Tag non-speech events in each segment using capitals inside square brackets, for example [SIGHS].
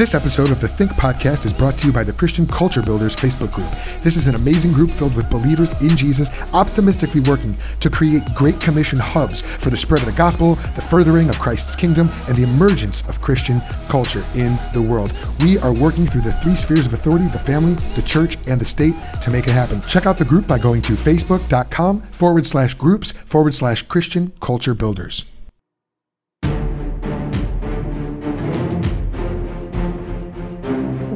This episode of the Think Podcast is brought to you by the Christian Culture Builders Facebook group. This is an amazing group filled with believers in Jesus, optimistically working to create Great Commission hubs for the spread of the gospel, the furthering of Christ's kingdom, and the emergence of Christian culture in the world. We are working through the three spheres of authority the family, the church, and the state to make it happen. Check out the group by going to facebook.com forward slash groups forward slash Christian Culture Builders.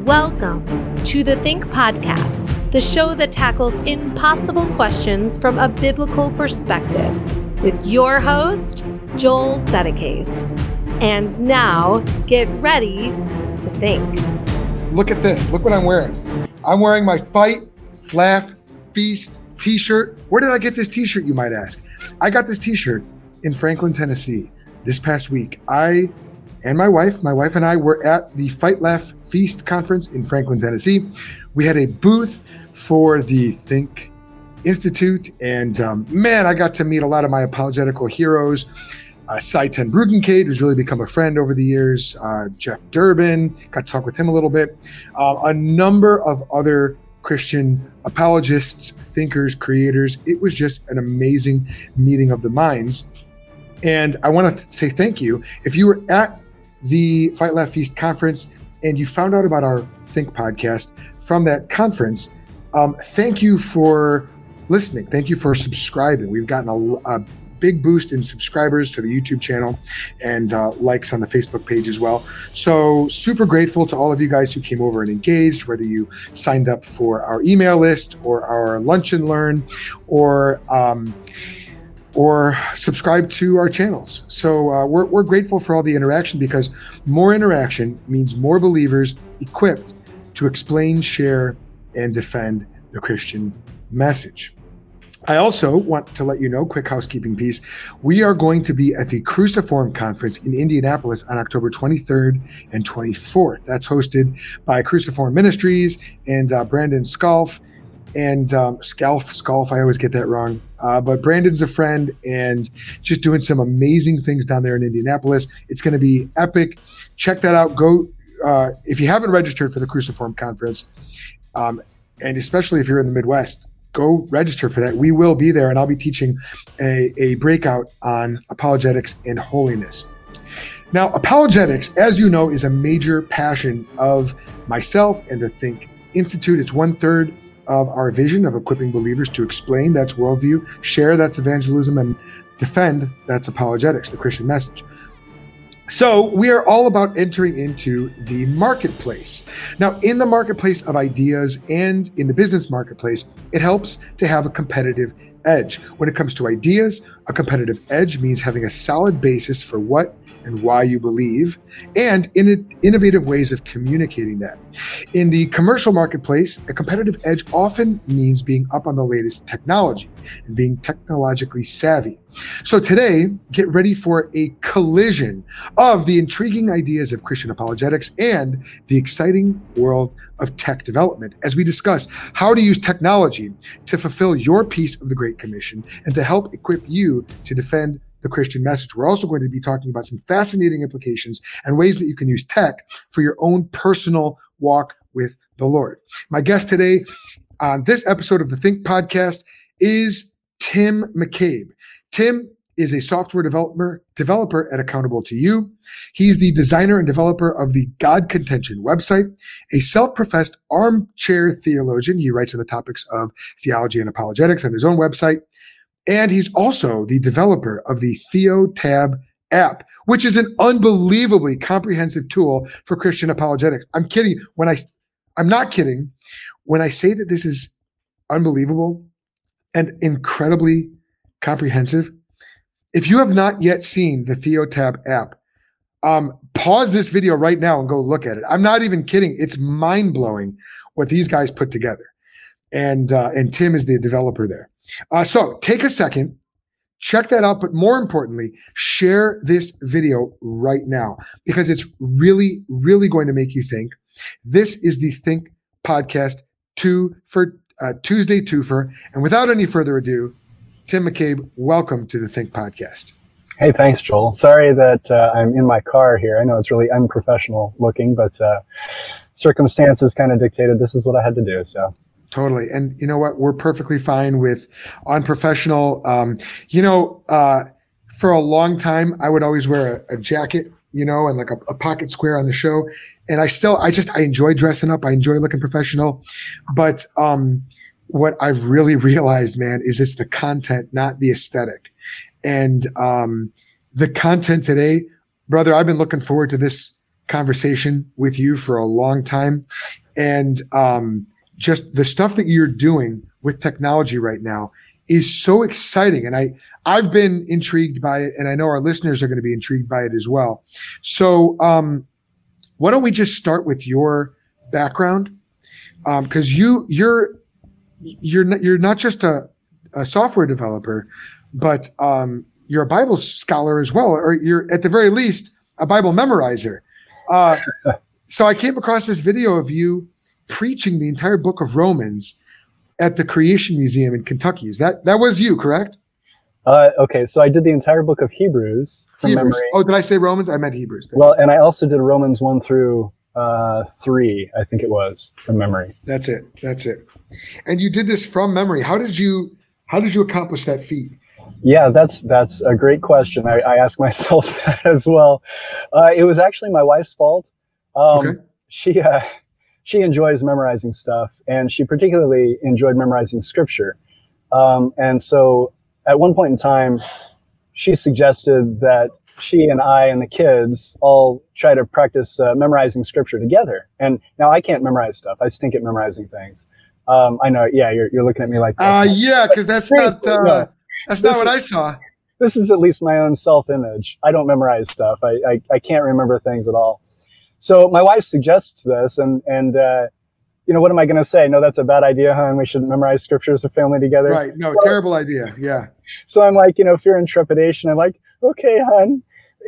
Welcome to the Think Podcast, the show that tackles impossible questions from a biblical perspective, with your host, Joel Settecase. And now, get ready to think. Look at this. Look what I'm wearing. I'm wearing my Fight, Laugh, Feast t shirt. Where did I get this t shirt, you might ask? I got this t shirt in Franklin, Tennessee this past week. I and my wife, my wife and I were at the Fight, Laugh, Feast conference in Franklin, Tennessee. We had a booth for the Think Institute, and um, man, I got to meet a lot of my apologetical heroes. Uh, Sye Ten who's really become a friend over the years. Uh, Jeff Durbin, got to talk with him a little bit. Uh, a number of other Christian apologists, thinkers, creators. It was just an amazing meeting of the minds. And I want to say thank you. If you were at the Fight Laugh Feast conference, and you found out about our Think podcast from that conference, um, thank you for listening. Thank you for subscribing. We've gotten a, a big boost in subscribers to the YouTube channel and uh, likes on the Facebook page as well. So, super grateful to all of you guys who came over and engaged, whether you signed up for our email list or our lunch and learn or um, or subscribe to our channels. So uh, we're, we're grateful for all the interaction because more interaction means more believers equipped to explain, share, and defend the Christian message. I also want to let you know, quick housekeeping piece, we are going to be at the Cruciform Conference in Indianapolis on October 23rd and 24th. That's hosted by Cruciform Ministries and uh, Brandon Skalf and um, Scalf, Skalf, I always get that wrong. Uh, but Brandon's a friend and just doing some amazing things down there in Indianapolis. It's going to be epic. Check that out. Go uh, if you haven't registered for the Cruciform Conference, um, and especially if you're in the Midwest, go register for that. We will be there, and I'll be teaching a, a breakout on apologetics and holiness. Now, apologetics, as you know, is a major passion of myself and the Think Institute. It's one third of our vision of equipping believers to explain that's worldview, share that's evangelism, and defend that's apologetics, the Christian message. So, we are all about entering into the marketplace. Now, in the marketplace of ideas and in the business marketplace, it helps to have a competitive edge. When it comes to ideas, a competitive edge means having a solid basis for what and why you believe, and in innovative ways of communicating that. In the commercial marketplace, a competitive edge often means being up on the latest technology and being technologically savvy. So today, get ready for a collision of the intriguing ideas of Christian apologetics and the exciting world of tech development as we discuss how to use technology to fulfill your piece of the Great Commission and to help equip you to defend the Christian message. We're also going to be talking about some fascinating implications and ways that you can use tech for your own personal walk with the Lord. My guest today on this episode of the Think podcast is Tim McCabe. Tim is a software developer developer at Accountable to You. He's the designer and developer of the God Contention website, a self-professed armchair theologian. He writes on the topics of theology and apologetics on his own website. And he's also the developer of the TheoTab app, which is an unbelievably comprehensive tool for Christian apologetics. I'm kidding when I I'm not kidding when I say that this is unbelievable and incredibly comprehensive. If you have not yet seen the TheoTab app, um, pause this video right now and go look at it. I'm not even kidding. It's mind blowing what these guys put together. And uh, and Tim is the developer there. Uh, so take a second, check that out. But more importantly, share this video right now because it's really, really going to make you think. This is the Think Podcast two for uh, Tuesday twofer. And without any further ado, Tim McCabe, welcome to the Think Podcast. Hey, thanks, Joel. Sorry that uh, I'm in my car here. I know it's really unprofessional looking, but uh, circumstances kind of dictated this is what I had to do. So totally. And you know what? We're perfectly fine with unprofessional. Um, you know, uh, for a long time, I would always wear a, a jacket, you know, and like a, a, pocket square on the show. And I still, I just, I enjoy dressing up. I enjoy looking professional. But um, what I've really realized, man, is it's the content, not the aesthetic. And um, the content today, brother, I've been looking forward to this conversation with you for a long time. And um, just the stuff that you're doing with technology right now is so exciting. And I, I've been intrigued by it, and I know our listeners are going to be intrigued by it as well. So, um, why don't we just start with your background? Because um, you, you're, you're, not, you're not just a, a software developer, but um, you're a Bible scholar as well, or you're at the very least a Bible memorizer. Uh, [LAUGHS] so I came across this video of you preaching the entire book of Romans at the Creation Museum in Kentucky. Is that that was you, correct? Uh, okay, so I did the entire book of Hebrews from Hebrews. memory. Oh, did I say Romans? I meant Hebrews. Well, and I also did Romans one through uh, three, I think it was, from memory. That's it. That's it. And you did this from memory. How did you how did you accomplish that feat? Yeah, that's that's a great question. I, I ask [LAUGHS] myself that as well. Uh, it was actually my wife's fault. Um, okay. She uh, she enjoys memorizing stuff, and she particularly enjoyed memorizing scripture. Um, and so, at one point in time, she suggested that she and I and the kids all try to practice uh, memorizing scripture together. And now I can't memorize stuff. I stink at memorizing things. Um, I know. Yeah, you're, you're looking at me like. Uh, yeah, because that's not uh, that's not what I saw. This is at least my own self-image. I don't memorize stuff. I, I, I can't remember things at all. So my wife suggests this, and and uh, you know what am I going to say? No, that's a bad idea? And we shouldn't memorize scripture as a family together. Right? No, so, terrible idea. Yeah. So I'm like, you know, fear and trepidation. I'm like, okay, hon.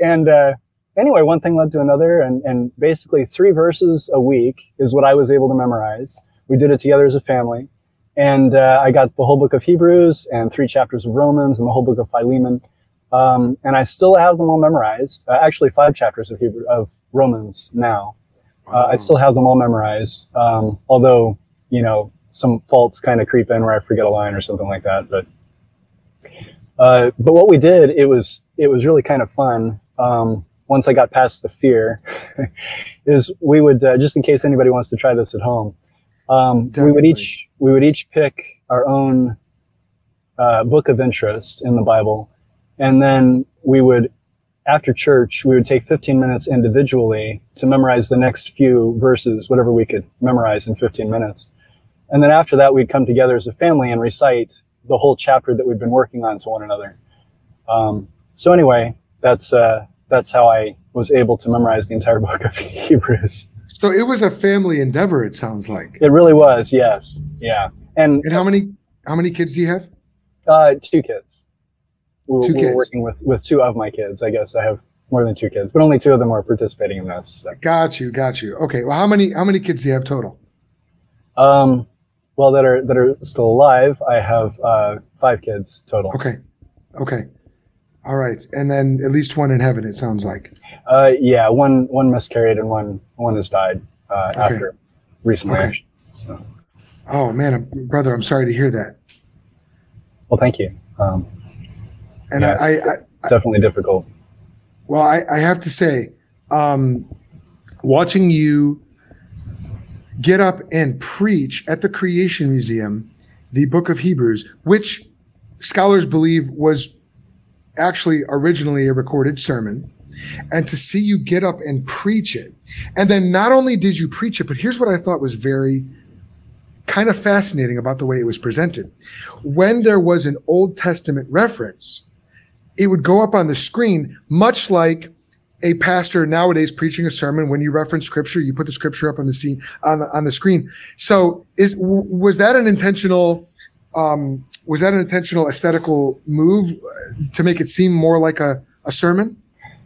And uh, anyway, one thing led to another, and and basically three verses a week is what I was able to memorize. We did it together as a family, and uh, I got the whole book of Hebrews and three chapters of Romans and the whole book of Philemon. Um, and I still have them all memorized. Uh, actually, five chapters of Hebrew of Romans now. Uh, I still have them all memorized. Um, although you know some faults kind of creep in where I forget a line or something like that. But uh, but what we did, it was it was really kind of fun. Um, once I got past the fear, [LAUGHS] is we would uh, just in case anybody wants to try this at home, um, we would each we would each pick our own uh, book of interest in the Bible and then we would, after church, we would take 15 minutes individually to memorize the next few verses, whatever we could memorize in 15 minutes. And then after that, we'd come together as a family and recite the whole chapter that we've been working on to one another. Um, so anyway, that's uh, that's how I was able to memorize the entire [LAUGHS] book of Hebrews. So it was a family endeavor. It sounds like it really was. Yes, yeah. And and how many how many kids do you have? Uh, two kids we, two we kids. working with with two of my kids. I guess I have more than two kids, but only two of them are participating in this. So. Got you, got you. Okay, well, how many how many kids do you have total? Um, well, that are that are still alive, I have uh, five kids total. Okay, okay, all right, and then at least one in heaven. It sounds like. Uh, yeah, one one miscarried and one one has died uh, okay. after recently. Okay. So. Oh man, brother, I'm sorry to hear that. Well, thank you. Um, and yeah, I, I, I, definitely difficult. Well, I, I have to say, um, watching you get up and preach at the Creation Museum, the Book of Hebrews, which scholars believe was actually originally a recorded sermon, and to see you get up and preach it, and then not only did you preach it, but here's what I thought was very kind of fascinating about the way it was presented. When there was an Old Testament reference, it would go up on the screen, much like a pastor nowadays preaching a sermon. When you reference scripture, you put the scripture up on the scene on the on the screen. So, is was that an intentional? Um, was that an intentional aesthetical move to make it seem more like a, a sermon?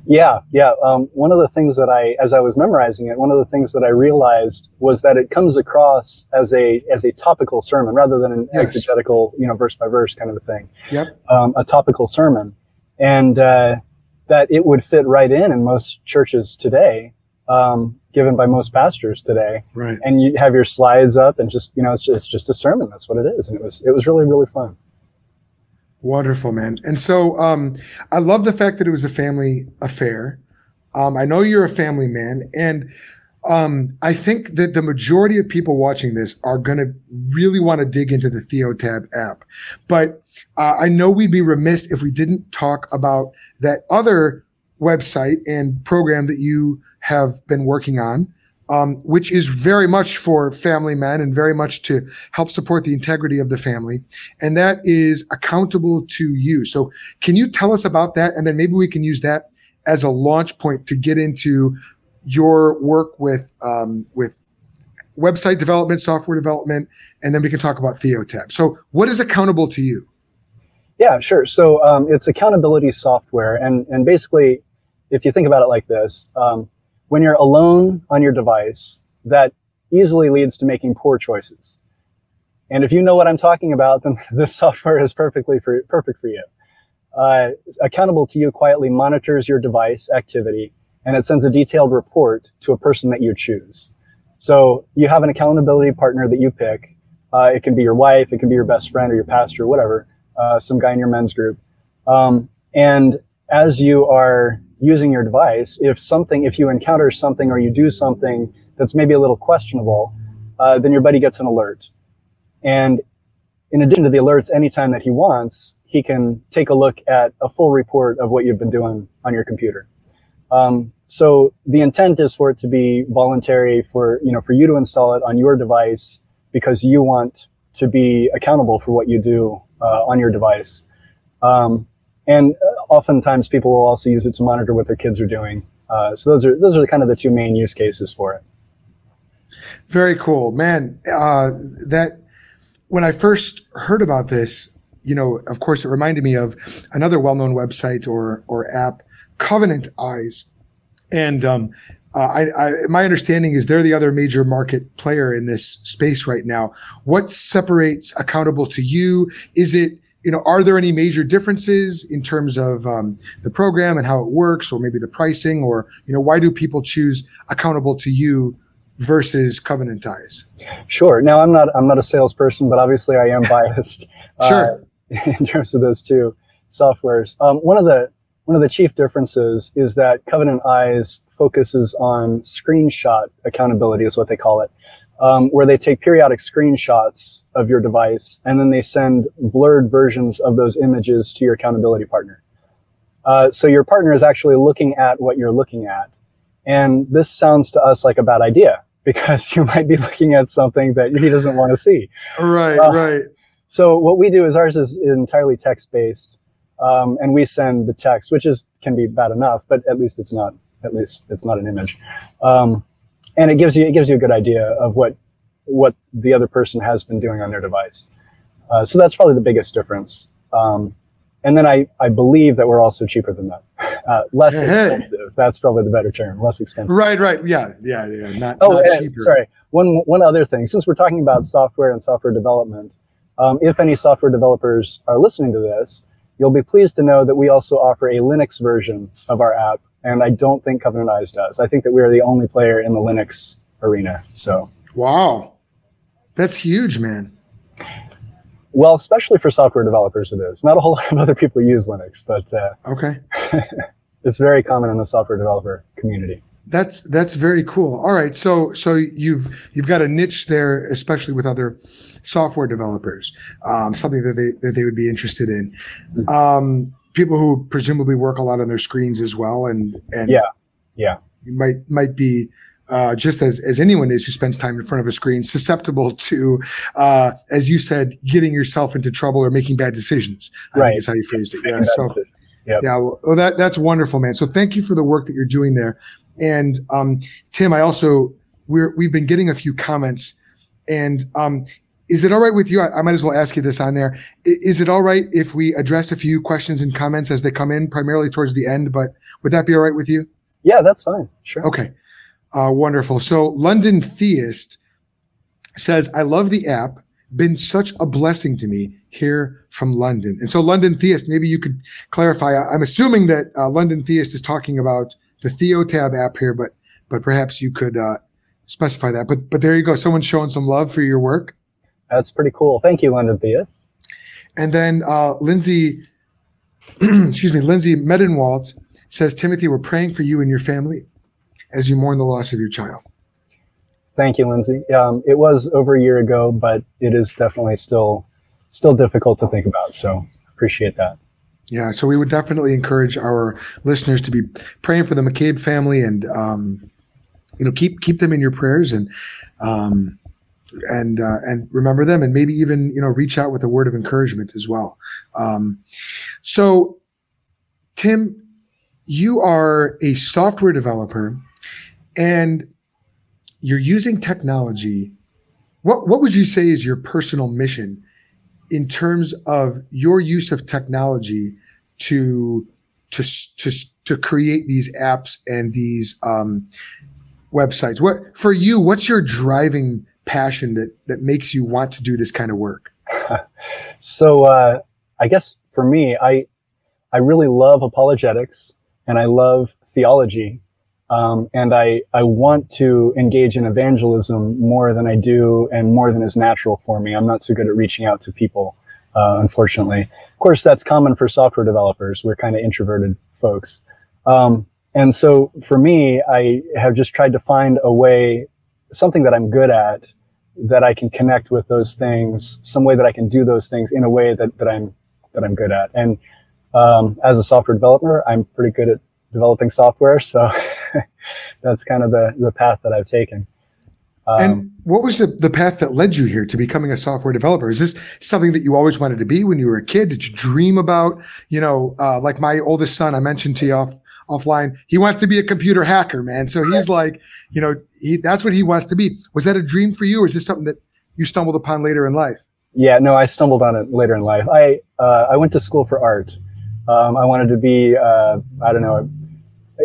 Yeah, yeah. Um, one of the things that I, as I was memorizing it, one of the things that I realized was that it comes across as a as a topical sermon rather than an yes. exegetical, you know, verse by verse kind of a thing. Yep. Um, a topical sermon, and uh, that it would fit right in in most churches today, um, given by most pastors today. Right. And you have your slides up, and just you know, it's just, it's just a sermon. That's what it is, and it was it was really really fun. Wonderful, man. And so um, I love the fact that it was a family affair. Um, I know you're a family man, and um, I think that the majority of people watching this are going to really want to dig into the TheoTab app. But uh, I know we'd be remiss if we didn't talk about that other website and program that you have been working on, um, which is very much for family men and very much to help support the integrity of the family. And that is accountable to you. So, can you tell us about that? And then maybe we can use that as a launch point to get into your work with um, with website development, software development, and then we can talk about TheoTab. So, what is accountable to you? Yeah, sure. So um, it's accountability software, and and basically, if you think about it like this, um, when you're alone on your device, that easily leads to making poor choices. And if you know what I'm talking about, then [LAUGHS] this software is perfectly for perfect for you. Uh, accountable to you quietly monitors your device activity and it sends a detailed report to a person that you choose. So you have an accountability partner that you pick. Uh, it can be your wife, it can be your best friend or your pastor, whatever, uh, some guy in your men's group. Um, and as you are using your device, if something, if you encounter something or you do something that's maybe a little questionable, uh, then your buddy gets an alert. And in addition to the alerts, anytime that he wants, he can take a look at a full report of what you've been doing on your computer. Um, so the intent is for it to be voluntary for, you know, for you to install it on your device because you want to be accountable for what you do uh, on your device. Um, and uh, oftentimes people will also use it to monitor what their kids are doing. Uh, so those are those are kind of the two main use cases for it. Very cool, man. Uh, that when I first heard about this, you know, of course, it reminded me of another well-known website or or app, Covenant Eyes, and um, uh, I, I, my understanding is they're the other major market player in this space right now. What separates accountable to you? Is it you know are there any major differences in terms of um, the program and how it works, or maybe the pricing, or you know why do people choose accountable to you versus Covenant Eyes? Sure. Now I'm not I'm not a salesperson, but obviously I am biased. [LAUGHS] sure. Uh, [LAUGHS] in terms of those two softwares, um, one of the one of the chief differences is that Covenant Eyes focuses on screenshot accountability, is what they call it, um, where they take periodic screenshots of your device and then they send blurred versions of those images to your accountability partner. Uh, so your partner is actually looking at what you're looking at. And this sounds to us like a bad idea [LAUGHS] because you might be looking at something that he doesn't want to see. Right, uh, right. So what we do is ours is entirely text based um, and we send the text, which is can be bad enough, but at least it's not at least it's not an image, um, and it gives you it gives you a good idea of what what the other person has been doing on their device. Uh, so that's probably the biggest difference. Um, and then I, I believe that we're also cheaper than that. [LAUGHS] Uh, less hey. expensive. That's probably the better term. Less expensive. Right, right. Yeah, yeah, yeah. Not, oh, not cheaper. sorry. One, one other thing. Since we're talking about software and software development, um, if any software developers are listening to this, You'll be pleased to know that we also offer a Linux version of our app, and I don't think Covenant Eyes does. I think that we are the only player in the Linux arena. So, wow, that's huge, man. Well, especially for software developers, it is. Not a whole [LAUGHS] lot of other people use Linux, but uh, okay, [LAUGHS] it's very common in the software developer community. That's that's very cool. All right, so so you've you've got a niche there, especially with other software developers, um, something that they that they would be interested in. Mm-hmm. Um, people who presumably work a lot on their screens as well, and and yeah, yeah, you might might be uh, just as as anyone is who spends time in front of a screen, susceptible to, uh, as you said, getting yourself into trouble or making bad decisions. I right. think is how you phrased it. Yeah. So, yep. yeah. Well, that that's wonderful, man. So thank you for the work that you're doing there. And um, Tim, I also we're we've been getting a few comments, and um, is it all right with you? I, I, might as well ask you this on there. Is it all right if we address a few questions and comments as they come in, primarily towards the end? But would that be all right with you? Yeah, that's fine. Sure. Okay. Uh, wonderful. So London Theist says, I love the app. Been such a blessing to me. here from London. And so, London Theist, maybe you could clarify. I'm assuming that uh, London Theist is talking about the Theotab app here, but but perhaps you could uh, specify that. But but there you go. Someone's showing some love for your work. That's pretty cool. Thank you, London Theist. And then uh, Lindsay, [CLEARS THROAT] excuse me, Lindsay Medenwalt says, Timothy, we're praying for you and your family as you mourn the loss of your child. Thank you, Lindsay. Um, it was over a year ago, but it is definitely still still difficult to think about. So appreciate that. Yeah, so we would definitely encourage our listeners to be praying for the McCabe family and um, you know keep keep them in your prayers and um, and uh, and remember them and maybe even you know reach out with a word of encouragement as well. Um, so, Tim, you are a software developer and you're using technology. What what would you say is your personal mission in terms of your use of technology to to to to create these apps and these um, websites? What for you? What's your driving passion that that makes you want to do this kind of work? [LAUGHS] so uh, I guess for me, I I really love apologetics and I love theology um, and I, I want to engage in evangelism more than I do and more than is natural for me. I'm not so good at reaching out to people, uh, unfortunately. Of course, that's common for software developers. We're kind of introverted folks. Um, and so for me, I have just tried to find a way, something that I'm good at, that I can connect with those things, some way that I can do those things in a way that, that I'm, that I'm good at. And, um, as a software developer, I'm pretty good at developing software. So [LAUGHS] [LAUGHS] that's kind of the, the path that I've taken. Um, and what was the, the path that led you here to becoming a software developer? Is this something that you always wanted to be when you were a kid? Did you dream about, you know, uh, like my oldest son, I mentioned to you off, offline, he wants to be a computer hacker, man. So he's like, you know, he, that's what he wants to be. Was that a dream for you or is this something that you stumbled upon later in life? Yeah, no, I stumbled on it later in life. I, uh, I went to school for art. Um, I wanted to be, uh, I don't know,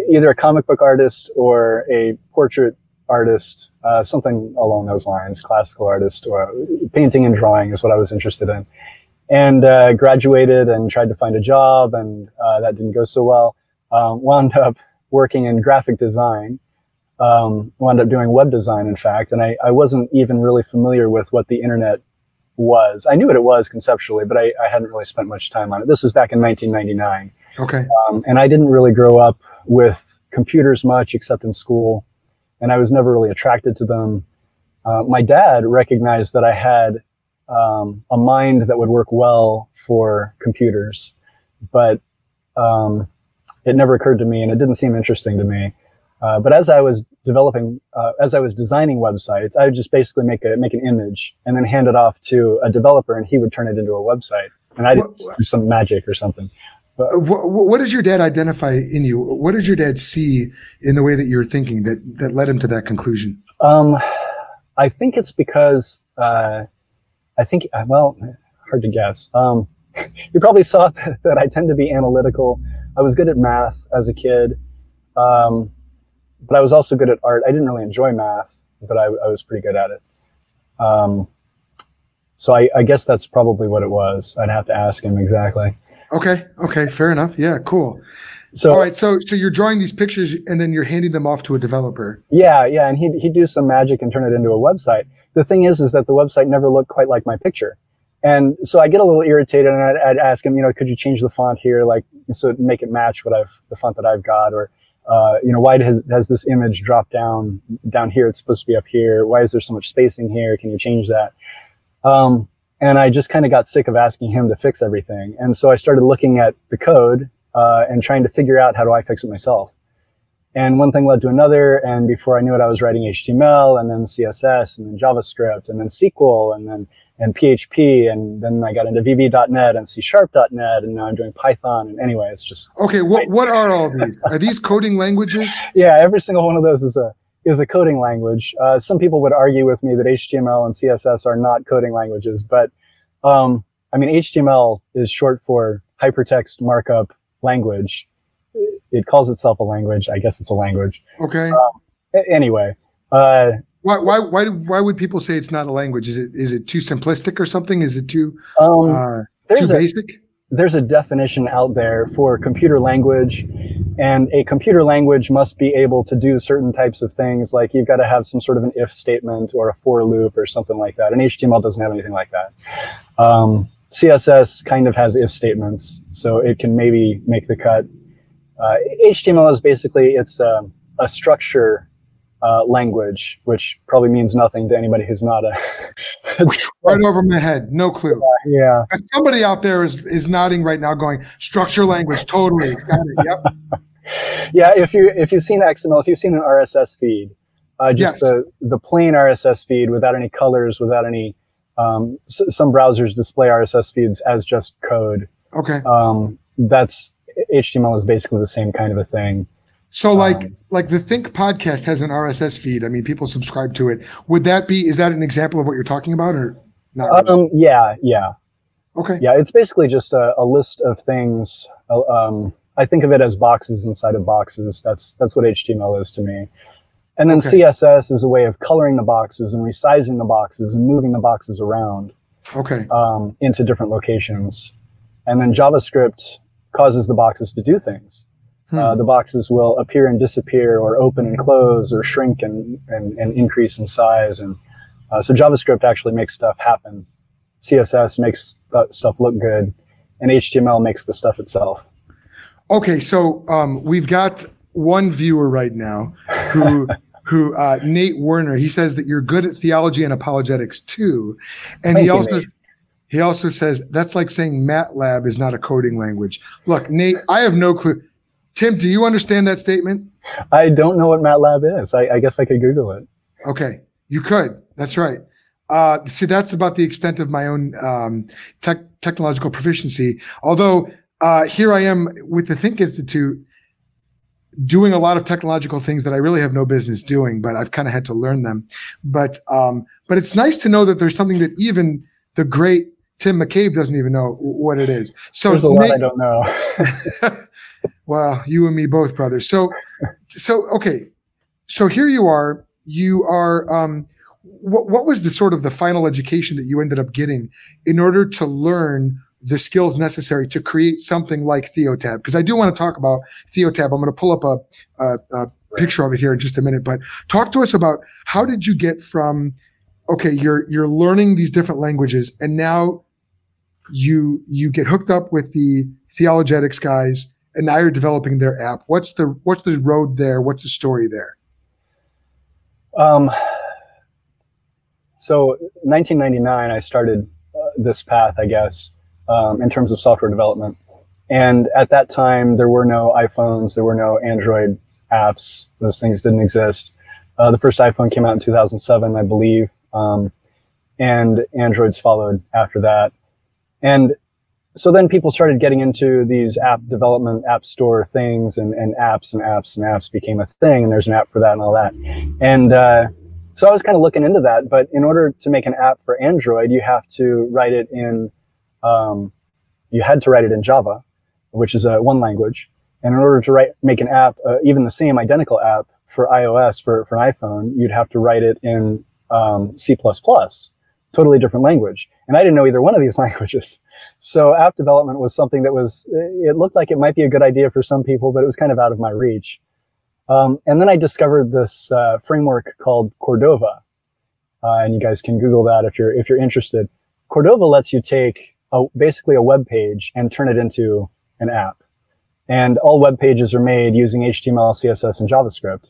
either a comic book artist or a portrait artist, uh, something along those lines, classical artist or painting and drawing is what I was interested in. And uh, graduated and tried to find a job, and uh, that didn't go so well. Um, wound up working in graphic design. Um, wound up doing web design, in fact, and I, I wasn't even really familiar with what the internet was. I knew what it was conceptually, but I, I hadn't really spent much time on it. This was back in 1999. Okay. Um, and I didn't really grow up with computers much except in school, and I was never really attracted to them. Uh, my dad recognized that I had um, a mind that would work well for computers, but um, it never occurred to me, and it didn't seem interesting to me. Uh, but as I was developing, uh, as I was designing websites, I would just basically make a make an image and then hand it off to a developer, and he would turn it into a website, and I did do some magic or something. But, what, what, does your dad identify in you? What does your dad see in the way that you're thinking that that led him to that conclusion? Um, I think it's because uh, I think uh, well, hard to guess. Um, [LAUGHS] you probably saw [LAUGHS] that, that, I tend to be analytical. I was good at math as a kid, um, but I was also good at art. I didn't really enjoy math, but I, I was pretty good at it. Um, so I, I guess that's probably what it was. I'd have to ask him exactly. Okay. Okay. Fair enough. Yeah. Cool. So all right. So so you're drawing these pictures and then you're handing them off to a developer. Yeah. Yeah. And he'd he'd do some magic and turn it into a website. The thing is, is that the website never looked quite like my picture. And so I get a little irritated and I'd, I'd ask him, you know, could you change the font here, like so make it match what I've the font that I've got, or uh, you know, why has, has this image dropped down down here? It's supposed to be up here. Why is there so much spacing here? Can you change that? Um, and I just kind of got sick of asking him to fix everything. And so I started looking at the code uh, and trying to figure out how do I fix it myself. And one thing led to another. And before I knew it, I was writing HTML and then CSS and then JavaScript and then SQL and then and PHP. And then I got into VB.NET and C Sharp.NET. And now I'm doing Python. And anyway, it's just. Okay. What, what are all these? Are these coding languages? [LAUGHS] yeah. Every single one of those is a, is a coding language. Uh, some people would argue with me that HTML and CSS are not coding languages, but um, I mean, HTML is short for hypertext markup language. It calls itself a language. I guess it's a language. Okay. Um, anyway, uh, Why, why, why, why would people say it's not a language? Is it is it too simplistic or something? Is it too Um, uh, too there's a, basic? There's a definition out there for computer language and a computer language must be able to do certain types of things like you've got to have some sort of an if statement or a for loop or something like that and html doesn't have anything like that. Um, css kind of has if statements so it can maybe make the cut. Uh, html is basically it's um, a structure uh, language which probably means nothing to anybody who's not a [LAUGHS] Right over my head, no clue. yeah Somebody out there is is nodding right now, going structure language, totally got it. Yep. [LAUGHS] yeah, if you if you've seen XML, if you've seen an RSS feed, uh, just Yes. the the plain RSS feed without any colors, without any um, s- some browsers display RSS feeds as just code. Okay. Um, that's HTML is basically the same kind of a thing. So like Um, like the Think podcast has an RSS feed. I mean, people subscribe to it. Would that be is that an example of what you're talking about or not? Really? Um, yeah, yeah, okay. yeah. It's basically just a, a list of things. Uh, Um, I think of it as boxes inside of boxes. That's that's what HTML is to me. And then Okay. CSS is a way of coloring the boxes and resizing the boxes and moving the boxes around. Okay. um, into different locations. And then JavaScript causes the boxes to do things. Hmm. Uh, the boxes will appear and disappear, or open and close, or shrink and, and, and increase in size. And uh, so JavaScript actually makes stuff happen. CSS makes th- stuff look good, and HTML makes the stuff itself. Okay, so um, we've got one viewer right now who [LAUGHS] who uh, Nate Werner. He says that you're good at theology and apologetics too, and Thank he also he also says that's like saying MATLAB is not a coding language. Look, Nate, I have no clue. Tim, do you understand that statement? I don't know what MATLAB is. I, I guess I could Google it. Okay, you could. That's right. Uh, see, that's about the extent of my own um, tech, technological proficiency. Although uh, here I am with the Think Institute doing a lot of technological things that I really have no business doing, but I've kind of had to learn them. But um, but it's nice to know that there's something that even the great Tim McCabe doesn't even know what it is. So There's a lot I don't know. [LAUGHS] [LAUGHS] [LAUGHS] well, you and me both, brothers. So, so okay, so here you are. You are. Um, what what was the sort of the final education that you ended up getting in order to learn the skills necessary to create something like Theotab? Because I do want to talk about Theotab. I'm going to pull up a, a, a picture of it here in just a minute. But talk to us about how did you get from okay, you're you're learning these different languages, and now you you get hooked up with the theologetics guys and now you're developing their app. What's the what's the road there? What's the story there? Um, so 1999, I started uh, this path, I guess, um, in terms of software development. And at that time, there were no iPhones, there were no Android apps. Those things didn't exist. Uh, the first iPhone came out in 2007, I believe, um, and Androids followed after that. And so then people started getting into these app development, app store things, and, and apps and apps and apps became a thing. And there's an app for that and all that. And uh, so I was kind of looking into that. But in order to make an app for Android, you have to write it in, um, you had to write it in Java, which is a one language. And in order to write, make an app, uh, even the same identical app for iOS for, for an iPhone, you'd have to write it in um, C++, totally different language. And I didn't know either one of these [LAUGHS] languages. So app development was something that was, it looked like it might be a good idea for some people, but it was kind of out of my reach. Um, and then I discovered this uh, framework called Cordova. Uh, and you guys can Google that if you're, if you're interested. Cordova lets you take a, basically a web page and turn it into an app. And all web pages are made using HTML, CSS, and JavaScript.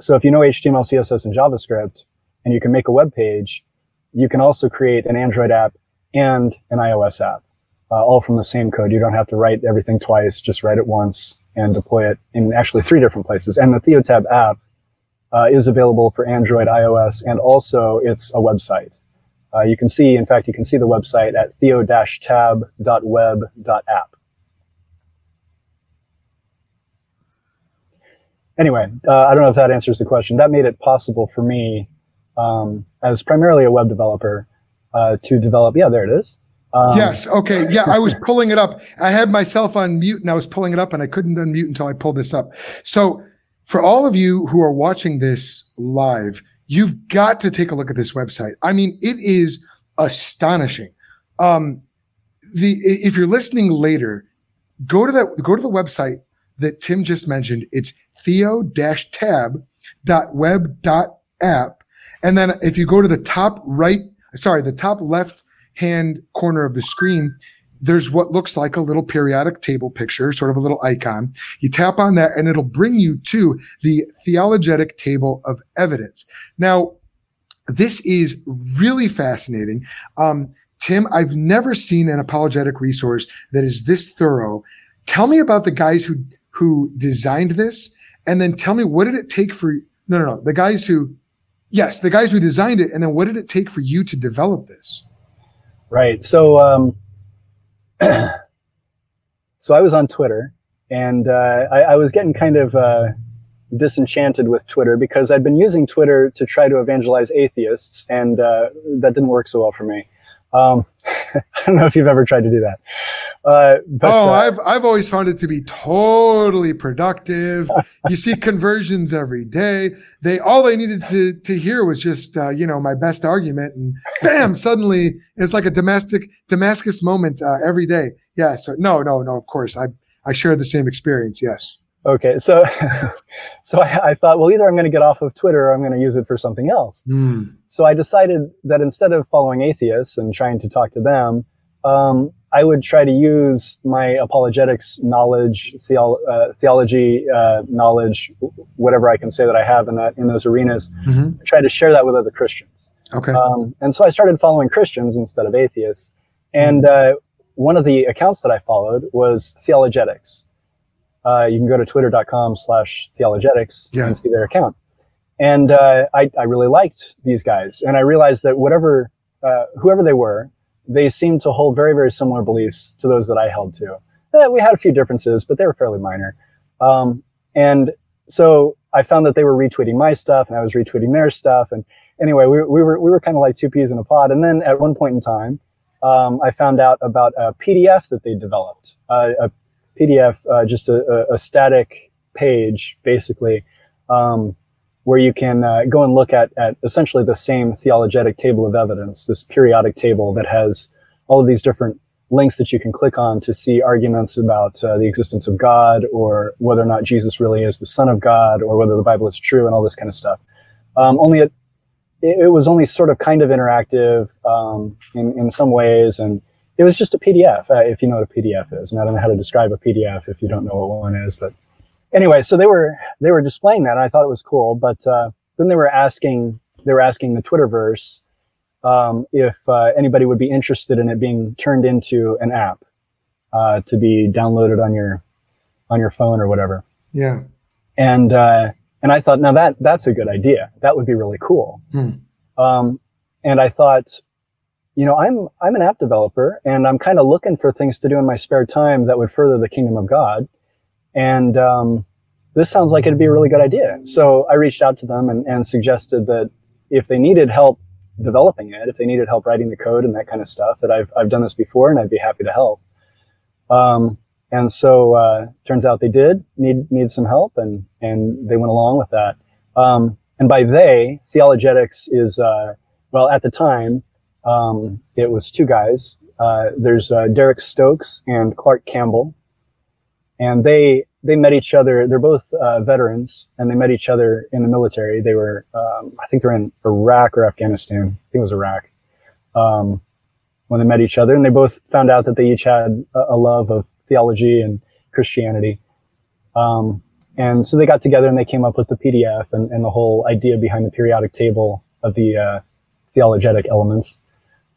So if you know HTML, CSS, and JavaScript, and you can make a web page, you can also create an Android app and an iOS app, uh, all from the same code. You don't have to write everything twice, just write it once and deploy it in actually three different places. And the Theotab app uh, is available for Android, iOS, and also it's a website. Uh, you can see, in fact, you can see the website at theo-tab.web.app. Anyway, uh, I don't know if that answers the question. That made it possible for me, um, as primarily a web developer, uh, to develop. Yeah, there it is. Um, yes. Okay. Yeah, I was pulling it up. I had myself on mute and I was pulling it up and I couldn't unmute until I pulled this up. So, for all of you who are watching this live, you've got to take a look at this website. I mean, it is astonishing. Um, the if you're listening later, go to that go to the website that Tim just mentioned. It's theo-tab.web.app. And then if you go to the top right, sorry, the top left hand corner of the screen, there's what looks like a little periodic table picture, sort of a little icon. You tap on that and it'll bring you to the theologetic table of evidence. Now, this is really fascinating. Um, Tim, I've never seen an apologetic resource that is this thorough. Tell me about the guys who who designed this, and then tell me what did it take for no no no the guys who yes the guys who designed it, and then what did it take for you to develop this? Right. So um, [CLEARS THROAT] so I was on Twitter, and uh, I, I, was getting kind of uh, disenchanted with Twitter because I'd been using Twitter to try to evangelize atheists, and uh, that didn't work so well for me. Um, [LAUGHS] I don't know if you've ever tried to do that. Uh, but, oh, uh, I've I've always found it to be totally productive. [LAUGHS] you see conversions every day. They all they needed to to hear was just uh, you know my best argument, and bam! [LAUGHS] suddenly it's like a domestic Damascus moment uh, every day. Yeah. So no, no, no. Of course, I I share the same experience. Yes. Okay, so [LAUGHS] so I, I, thought, well, either I'm going to get off of Twitter or I'm going to use it for something else. Mm. So I decided that instead of following atheists and trying to talk to them, um, I would try to use my apologetics knowledge, theo- uh, theology uh, knowledge, whatever I can say that I have in that in those arenas, mm-hmm. try to share that with other Christians. Okay. Um, and so I started following Christians instead of atheists, and uh, one of the accounts that I followed was Theologetics uh, you can go to twitter.com slash theologetics yeah. and see their account. And uh, I, I really liked these guys. And I realized that whatever, uh, whoever they were, they seemed to hold very, very similar beliefs to those that I held to. Eh, we had a few differences, but they were fairly minor. Um, and so I found that they were retweeting my stuff and I was retweeting their stuff. And anyway, we, we were, we were kind of like two peas in a pod. And then at one point in time, um, I found out about a PDF that they developed, uh, a PDF, uh, just a, a, static page, basically, um, where you can uh, go and look at, at essentially the same theologetic table of evidence, this periodic table that has all of these different links that you can click on to see arguments about uh, the existence of God or whether or not Jesus really is the Son of God or whether the Bible is true and all this kind of stuff. Um, only it, it was only sort of kind of interactive um, in, in some ways and it was just a PDF, uh, if you know what a PDF is. And I don't know how to describe a PDF if you don't know what one is. But anyway, so they were they were displaying that. And I thought it was cool. But uh, then they were asking they were asking the Twitterverse um, if uh, anybody would be interested in it being turned into an app uh, to be downloaded on your on your phone or whatever. Yeah. And uh, and I thought, now that that's a good idea. That would be really cool. Hmm. Um, and I thought, you know, I'm I'm an app developer and I'm kind of looking for things to do in my spare time that would further the kingdom of God. And um, this sounds like it'd be a really good idea. So I reached out to them and, and suggested that if they needed help developing it, if they needed help writing the code and that kind of stuff, that I've I've done this before and I'd be happy to help. Um, and so uh, turns out they did need need some help and and they went along with that. Um, and by they, Theologetics is uh, well at the time um, it was two guys. Uh, there's uh, Derek Stokes and Clark Campbell, and they they met each other. They're both uh, veterans, and they met each other in the military. They were, um, I think, they're in Iraq or Afghanistan. I think it was Iraq. Um, when they met each other, and they both found out that they each had a, a love of theology and Christianity. Um, and so they got together and they came up with the PDF and, and the whole idea behind the periodic table of the uh, theologetic elements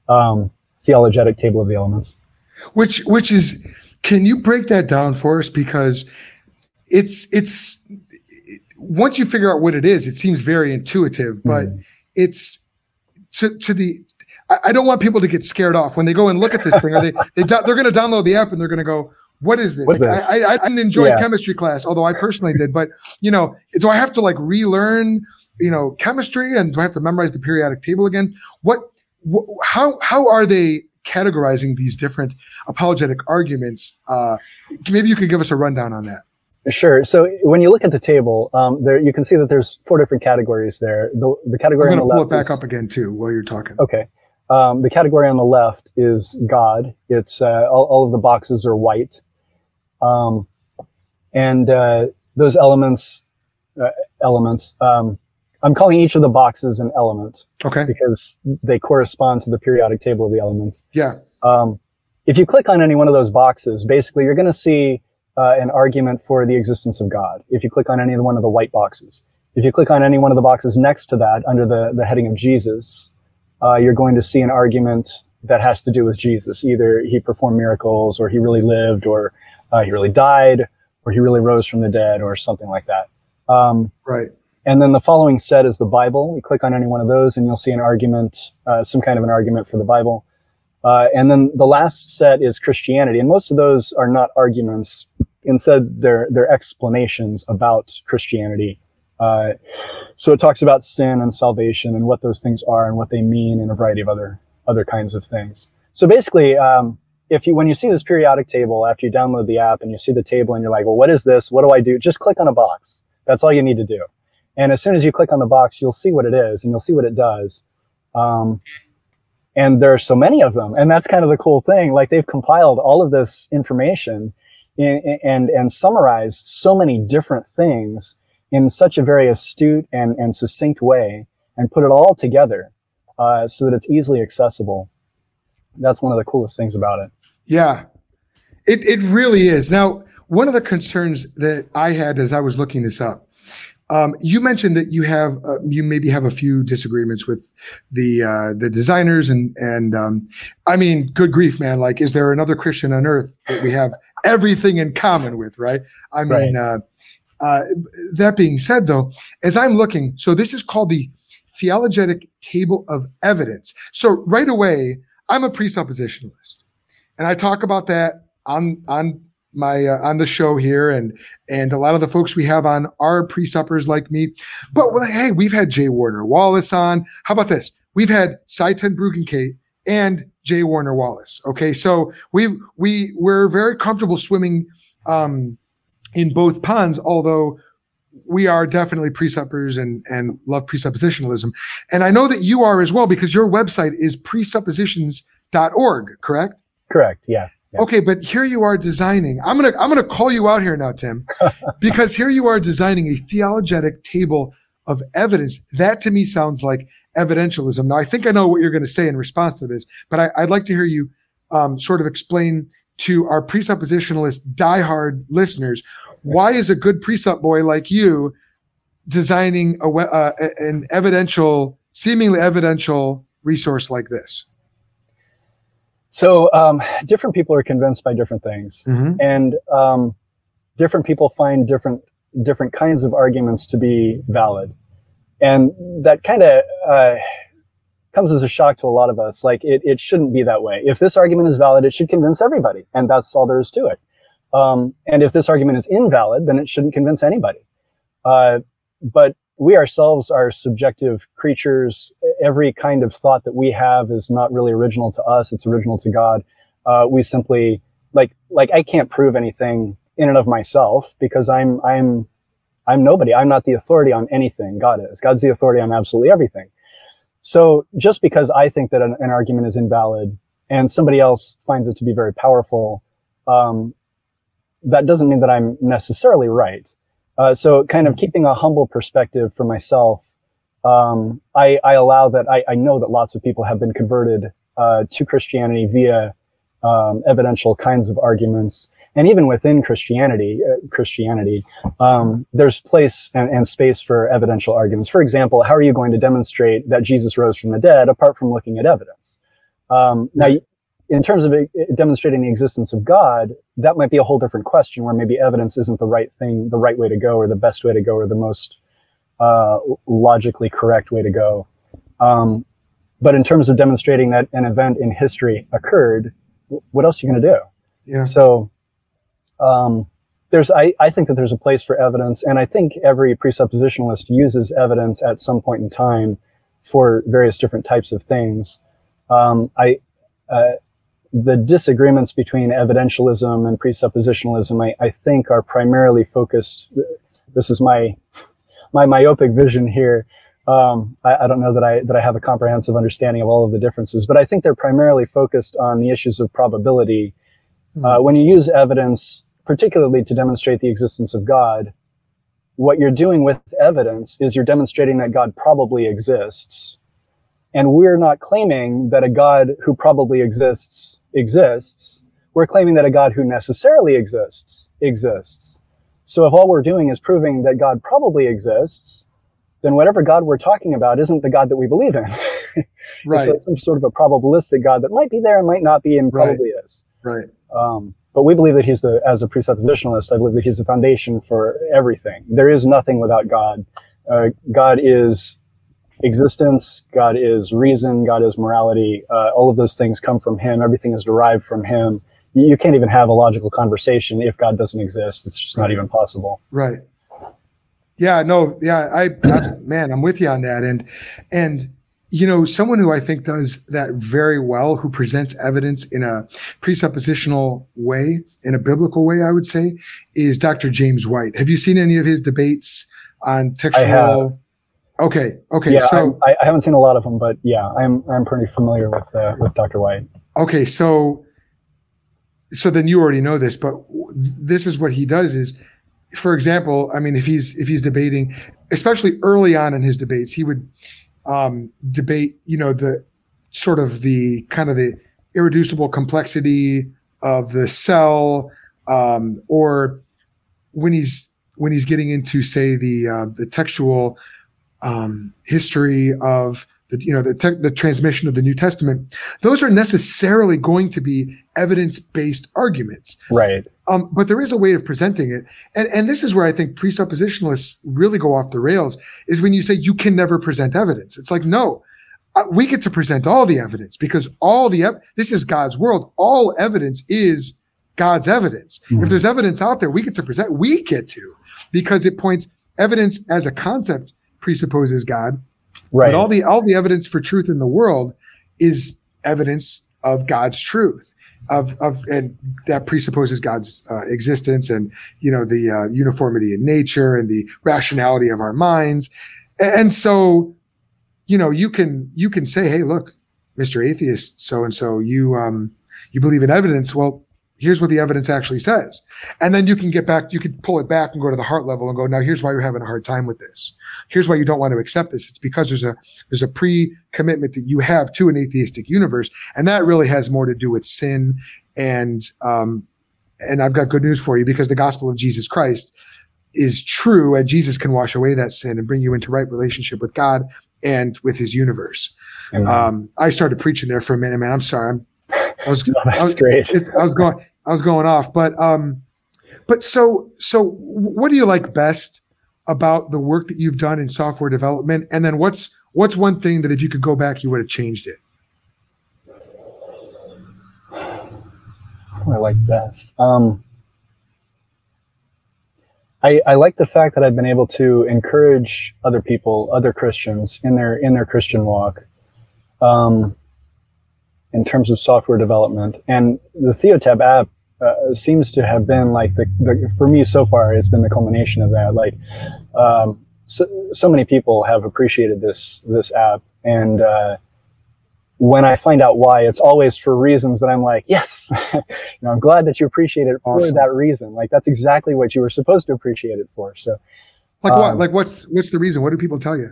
um, theologetic table of the elements. Which which is can you break that down for us because it's it's once you figure out what it is, it seems very intuitive, but mm. it's to to the I, don't want people to get scared off when they go and look at this thing. Are they they they're going to download the app and they're going to go, what is this? this? I, I, I, didn't enjoy yeah. chemistry class, although I personally did. But you know, do I have to like relearn, you know, chemistry, and do I have to memorize the periodic table again? What how how are they categorizing these different apologetic arguments? Uh, maybe you could give us a rundown on that. Sure. So when you look at the table, um, there you can see that there's four different categories there. The, the category I'm on going the to pull left it back is- up again too while you're talking. Okay. Um, the category on the left is God. It's uh, all, all of the boxes are white, um, and uh, those elements uh, elements. Um, I'm calling each of the boxes an element Okay. because they correspond to the periodic table of the elements. Yeah. Um, if you click on any one of those boxes, basically you're going to see uh, an argument for the existence of God. If you click on any one of the white boxes, if you click on any one of the boxes next to that under the, the heading of Jesus, uh, you're going to see an argument that has to do with Jesus. Either he performed miracles, or he really lived, or uh, he really died, or he really rose from the dead, or something like that. Um, Right. And then the following set is the Bible. You click on any one of those, and you'll see an argument, uh, some kind of an argument for the Bible. Uh, and then the last set is Christianity, and most of those are not arguments. Instead, they're they're explanations about Christianity. Uh, so it talks about sin and salvation and what those things are and what they mean, and a variety of other other kinds of things. So basically, um, if you when you see this periodic table after you download the app and you see the table and you're like, well, what is this? What do I do? Just click on a box. That's all you need to do. And as soon as you click on the box, you'll see what it is and you'll see what it does. Um, and there are so many of them, and that's kind of the cool thing. Like they've compiled all of this information in, and and summarized so many different things in such a very astute and, and succinct way, and put it all together uh, so that it's easily accessible. That's one of the coolest things about it. Yeah, it it really is. Now, one of the concerns that I had as I was looking this up, um, you mentioned that you have uh, you maybe have a few disagreements with the uh, the designers and and um, I mean, good grief, man! Like, is there another Christian on earth that we have everything in common with? Right? I mean, uh, uh, that being said, though, as I'm looking, so this is called the theologetic table of evidence. So right away, I'm a presuppositionalist and I talk about that on on my uh, on the show here, and and a lot of the folks we have on are presuppers like me. But well, hey, we've had J. Warner Wallace on. How about this? We've had Sye Ten Bruggencate and J. Warner Wallace. Okay, so we we we're very comfortable swimming um, in both ponds, although we are definitely presuppers and and love presuppositionalism. And I know that you are as well because your website is presuppositions.org, correct? Correct. Yeah. Yeah. Okay, but here you are designing. I'm gonna I'm gonna call you out here now, Tim, [LAUGHS] because here you are designing a theologetic table of evidence. That to me sounds like evidentialism. Now I think I know what you're going to say in response to this, but I, would like to hear you um, sort of explain to our presuppositionalist diehard listeners why is a good presup boy like you designing a, uh, a- an evidential, seemingly evidential resource like this. So um, different people are convinced by different things, Mhm. and um, different people find different different kinds of arguments to be valid, and that kind of uh, comes as a shock to a lot of us. Like it, it shouldn't be that way. If this argument is valid, it should convince everybody, and that's all there is to it. Um, and if this argument is invalid, then it shouldn't convince anybody. Uh, but we ourselves are subjective creatures. Every kind of thought that we have is not really original to us. It's original to God. Uh, we simply like like I can't prove anything in and of myself because I'm I'm I'm nobody. I'm not the authority on anything. God is. God's the authority on absolutely everything. So just because I think that an, an argument is invalid and somebody else finds it to be very powerful, um, that doesn't mean that I'm necessarily right. Uh, so kind of keeping a humble perspective for myself, um, I, I, allow that I, I, know that lots of people have been converted uh, to Christianity via um, evidential kinds of arguments. And even within Christianity, uh, Christianity, um, there's place and, and, space for evidential arguments. For example, how are you going to demonstrate that Jesus rose from the dead apart from looking at evidence? Um, now, in terms of demonstrating the existence of God, that might be a whole different question where maybe evidence isn't the right thing, the right way to go, or the best way to go, or the most uh, logically correct way to go. Um, but in terms of demonstrating that an event in history occurred, what else are you going to do? Yeah. So um, there's, I, I think that there's a place for evidence, and I think every presuppositionalist uses evidence at some point in time for various different types of things. Um, I, uh, the disagreements between evidentialism and presuppositionalism, I, I think, are primarily focused. This is my my myopic vision here. Um, I, I, don't know that I that I have a comprehensive understanding of all of the differences, but I think they're primarily focused on the issues of probability. Mm-hmm. Uh, when you use evidence, particularly to demonstrate the existence of God, what you're doing with evidence is you're demonstrating that God probably exists. And we're not claiming that a God who probably exists exists. We're claiming that a God who necessarily exists exists. So if all we're doing is proving that God probably exists, then whatever God we're talking about isn't the God that we believe in. [LAUGHS] right. It's some sort of a probabilistic God that might be there and might not be and probably right. is. Right. Um, but we believe that he's the, as a presuppositionalist, I believe that he's the foundation for everything. There is nothing without God. Uh, God is existence, God is reason, God is morality. Uh, all of those things come from Him. Everything is derived from Him. You can't even have a logical conversation if God doesn't exist. It's just not even possible. Right. Yeah. No. Yeah. I, I man, I'm with you on that. And and you know, someone who I think does that very well, who presents evidence in a presuppositional way, in a biblical way, I would say, is Dr. James White. Have you seen any of his debates on textual? Okay. Okay. Yeah, so I, I, haven't seen a lot of them, but yeah, I'm I'm pretty familiar with uh, with Dr. White. Okay, so so then you already know this, but this is what he does is, for example, I mean, if he's if he's debating, especially early on in his debates, he would um, debate, you know, the sort of the kind of the irreducible complexity of the cell, um, or when he's when he's getting into say the uh, the textual um, history of the you know the te- the transmission of the New Testament, those are necessarily going to be evidence based arguments. Right. Um, but there is a way of presenting it, and and this is where I think presuppositionalists really go off the rails. Is when you say you can never present evidence. It's like no. Uh, we get to present all the evidence because all the ev- this is God's world. All evidence is God's evidence. Mm-hmm. If there's evidence out there, we get to present. We get to because it points evidence as a concept presupposes God. Right. But all the all the evidence for truth in the world is evidence of God's truth. Of, of and that presupposes God's uh, existence and you know the uh, uniformity in nature and the rationality of our minds, and, and so you know you can you can say hey look Mr. Atheist so and so you um you believe in evidence well here's what the evidence actually says. And then you can get back you can pull it back and go to the heart level and go now here's why you're having a hard time with this. Here's why you don't want to accept this. It's because there's a there's a pre-commitment that you have to an atheistic universe. And that really has more to do with sin and um and i've got good news for you because the gospel of jesus christ is true and jesus can wash away that sin and bring you into right relationship with god and with his universe. Um i started preaching there for a minute man. I'm sorry. I'm I was, [LAUGHS] That's I was, great. I was going, I was going off, but, um, but so, so what do you like best about the work that you've done in software development? And then what's, what's one thing that if you could go back, you would have changed it? What I like best. Um, I, I like the fact that I've been able to encourage other people, other Christians in their in their Christian walk. Um, in terms of software development. And the Theotab app uh, seems to have been like the, the, for me so far, it's been the culmination of that. Like, um, so, so many people have appreciated this, this app. And, uh, when I find out why, it's always for reasons that I'm like, yes, [LAUGHS] you know, I'm glad that you appreciate it for that reason. Like that's exactly what you were supposed to appreciate it for. So, Like what, Um, like what's, what's the reason? What do people tell you?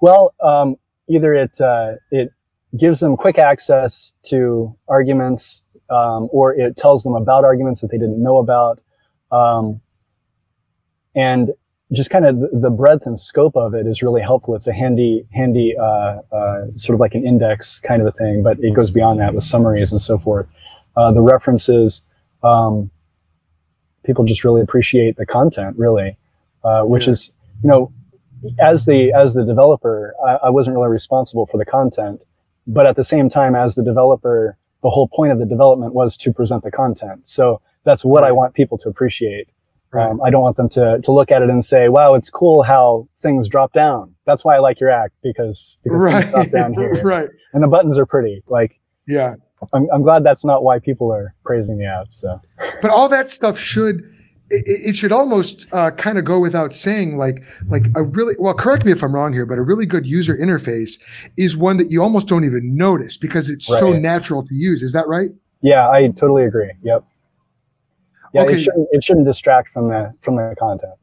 Well, um, either it uh, it gives them quick access to arguments, um, or it tells them about arguments that they didn't know about, um, and just kind of the, breadth and scope of it is really helpful. It's a handy, handy uh, uh, sort of like an index kind of a thing, but it goes beyond that with summaries and so forth. Uh, the references, um, people just really appreciate the content, really, uh, which is you know as the as the developer, I, I wasn't really responsible for the content, but at the same time, as the developer, the whole point of the development was to present the content. So that's what I want people to appreciate. Right. Um, I don't want them to to look at it and say, "Wow, it's cool how things drop down." That's why I like your act because because right. things drop down here [LAUGHS] right. and the buttons are pretty. Like Yeah. I'm, I'm glad that's not why people are praising the app. So, but all that stuff should it, it should almost uh, kind of go without saying like like a really well correct me if i'm wrong here but a really good user interface is one that you almost don't even notice because it's right. so natural to use. Is that right? Yeah i totally agree. Yep. Yeah okay. it, shouldn't, it shouldn't distract from the from the content.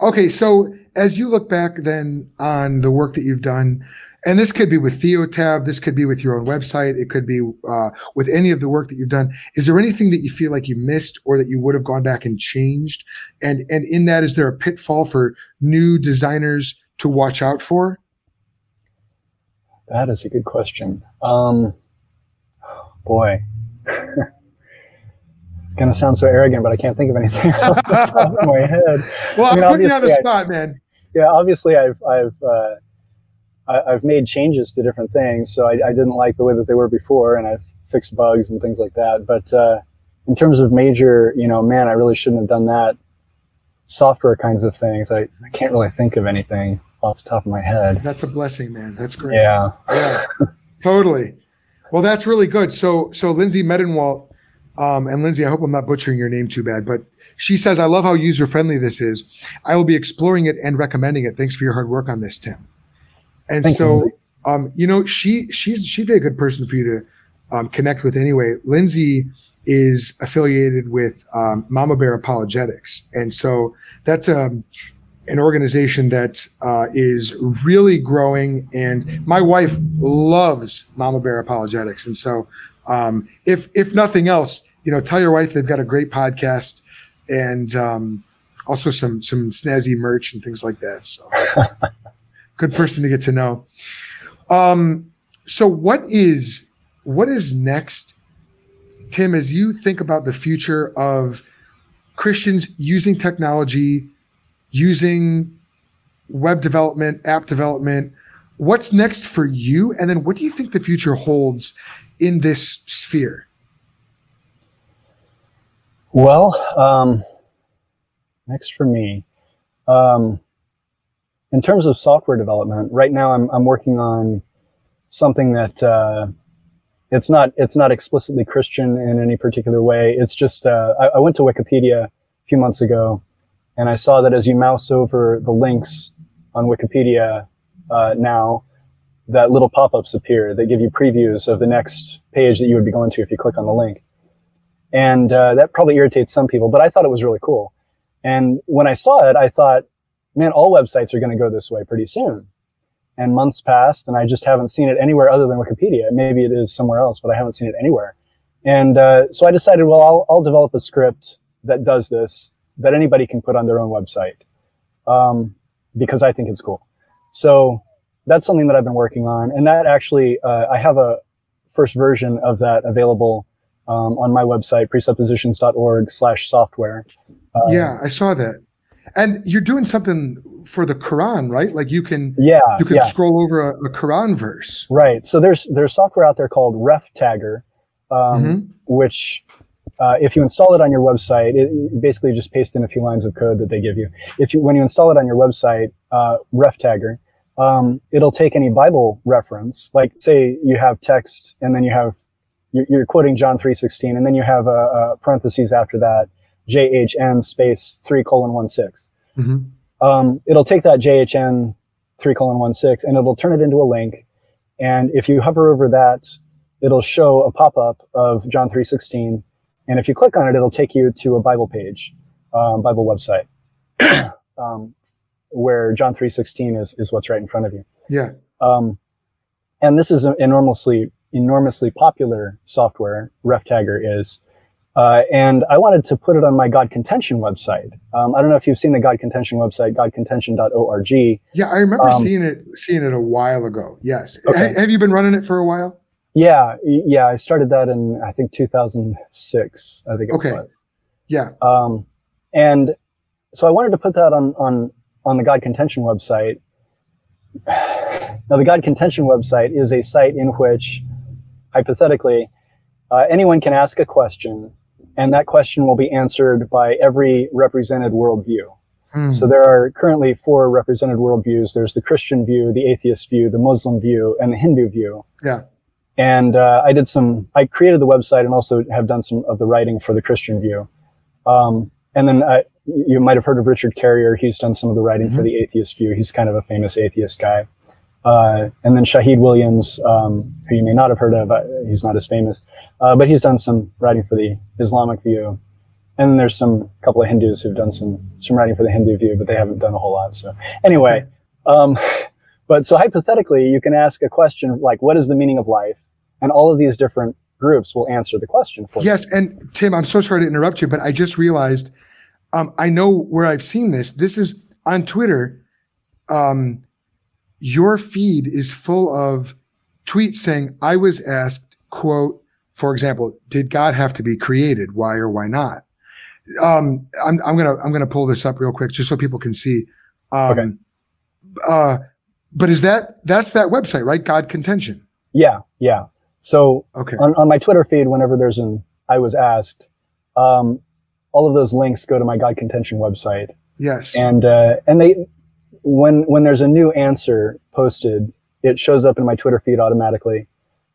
Okay so as you look back then on the work that you've done and this could be with Theotab, this could be with your own website, it could be uh, with any of the work that you've done. Is there anything that you feel like you missed or that you would have gone back and changed? And and in that, is there a pitfall for new designers to watch out for? That is a good question. Um, boy. [LAUGHS] It's gonna sound so arrogant, but I can't think of anything [LAUGHS] off the top of my head. Well, I am putting you on the spot, man. Yeah, obviously, I've I've uh, I, have made changes to different things. So I, I, didn't like the way that they were before, and I've fixed bugs and things like that. But uh, in terms of major, you know, man, I really shouldn't have done that. Software kinds of things, I, I can't really think of anything off the top of my head. That's a blessing, man. That's great. Yeah. Yeah. [LAUGHS] totally. Well, that's really good. So, so Lindsay Medenwaldt, um, and Lindsay, I hope I'm not butchering your name too bad, but she says, I love how user friendly this is. I will be exploring it and recommending it. Thanks for your hard work on this, Tim. And Thank so, you. um, you know, she she's she'd be a good person for you to um, connect with anyway. Lindsay is affiliated with um, Mama Bear Apologetics, and so that's um, an organization that uh, is really growing. And my wife loves Mama Bear Apologetics, and so um, if if nothing else, you know, tell your wife they've got a great podcast and um, also some some snazzy merch and things like that. So. [LAUGHS] good person to get to know. Um, so what is what is next, Tim? As you think about the future of Christians using technology, using web development, app development, what's next for you? And then what do you think the future holds in this sphere? Well, um, next for me. Um, in terms of software development, right now I'm, I'm working on something that uh, it's not it's not explicitly Christian in any particular way. It's just uh, I, I, went to Wikipedia a few months ago, and I saw that as you mouse over the links on Wikipedia uh, now, that little pop-ups appear that give you previews of the next page that you would be going to if you click on the link. And uh, that probably irritates some people, but I thought it was really cool. And when I saw it, I thought, man, all websites are going to go this way pretty soon. And months passed, and I just haven't seen it anywhere other than Wikipedia. Maybe it is somewhere else, but I haven't seen it anywhere. And uh, so I decided, well, I'll, I'll, develop a script that does this that anybody can put on their own website um, because I think it's cool. So that's something that I've been working on, and that actually uh, I have a first version of that available um, on my website presuppositions.org/software. Uh, yeah, I saw that. And you're doing something for the Quran, right? Like you can yeah you can yeah. scroll over a, a, Quran verse. Right. So there's there's software out there called RefTagger, um, mm-hmm. which uh, if you install it on your website, it, basically just paste in a few lines of code that they give you. If you when you install it on your website, uh, RefTagger, um, it'll take any Bible reference, like say you have text and then you have you're, you're quoting John three sixteen, and then you have a, a parentheses after that JHN space three colon one six. Mm-hmm. Um, it'll take that JHN three colon one six and it'll turn it into a link. And if you hover over that, it'll show a pop up of John three sixteen. And if you click on it, it'll take you to a Bible page, um, Bible website, [COUGHS] um, where John three sixteen is is what's right in front of you. Yeah. Um, and this is an enormously enormously popular software. RefTagger is. Uh, and I wanted to put it on my God Contention website. Um, I don't know if you've seen the God Contention website, godcontention.org. Yeah, I remember um, seeing it seeing it a while ago. Yes. Okay. have you been running it for a while? Yeah, yeah. I started that in I think 2006. I think it okay. was. Yeah. Um, and so I wanted to put that on on on the God Contention website. [SIGHS] Now, the God Contention website is a site in which, hypothetically, uh, anyone can ask a question and that question will be answered by every represented worldview. Hmm. So there are currently four represented worldviews. There's the Christian view, the atheist view, the Muslim view, and the Hindu view. Yeah. and uh, I did some. I created the website and also have done some of the writing for the Christian View. Um, and then I, you might have heard of Richard Carrier. He's done some of the writing mm-hmm. for the Atheist View. He's kind of a famous atheist guy. Uh, and then Shahid Williams, um, who you may not have heard of, uh, he's not as famous, uh, but he's done some writing for the Islamic view. And there's some couple of Hindus who've done some some writing for the Hindu view, but they haven't done a whole lot. So anyway, um, but so hypothetically, you can ask a question like, "What is the meaning of life?" And all of these different groups will answer the question for yes, you. Yes, and Tim, I'm so sorry to interrupt you, but I just realized um, I know where I've seen this. This is on Twitter. Um, your feed is full of tweets saying, I was asked, quote, for example, did God have to be created? Why or why not? Um, I'm, I'm gonna I'm gonna pull this up real quick just so people can see. Um, okay. Uh, but is that that's that website, right? God contention. Yeah, yeah. So okay. on, on my Twitter feed, whenever there's an I was asked, um, all of those links go to my God contention website. Yes. And uh, and they when when there's a new answer posted, it shows up in my Twitter feed automatically,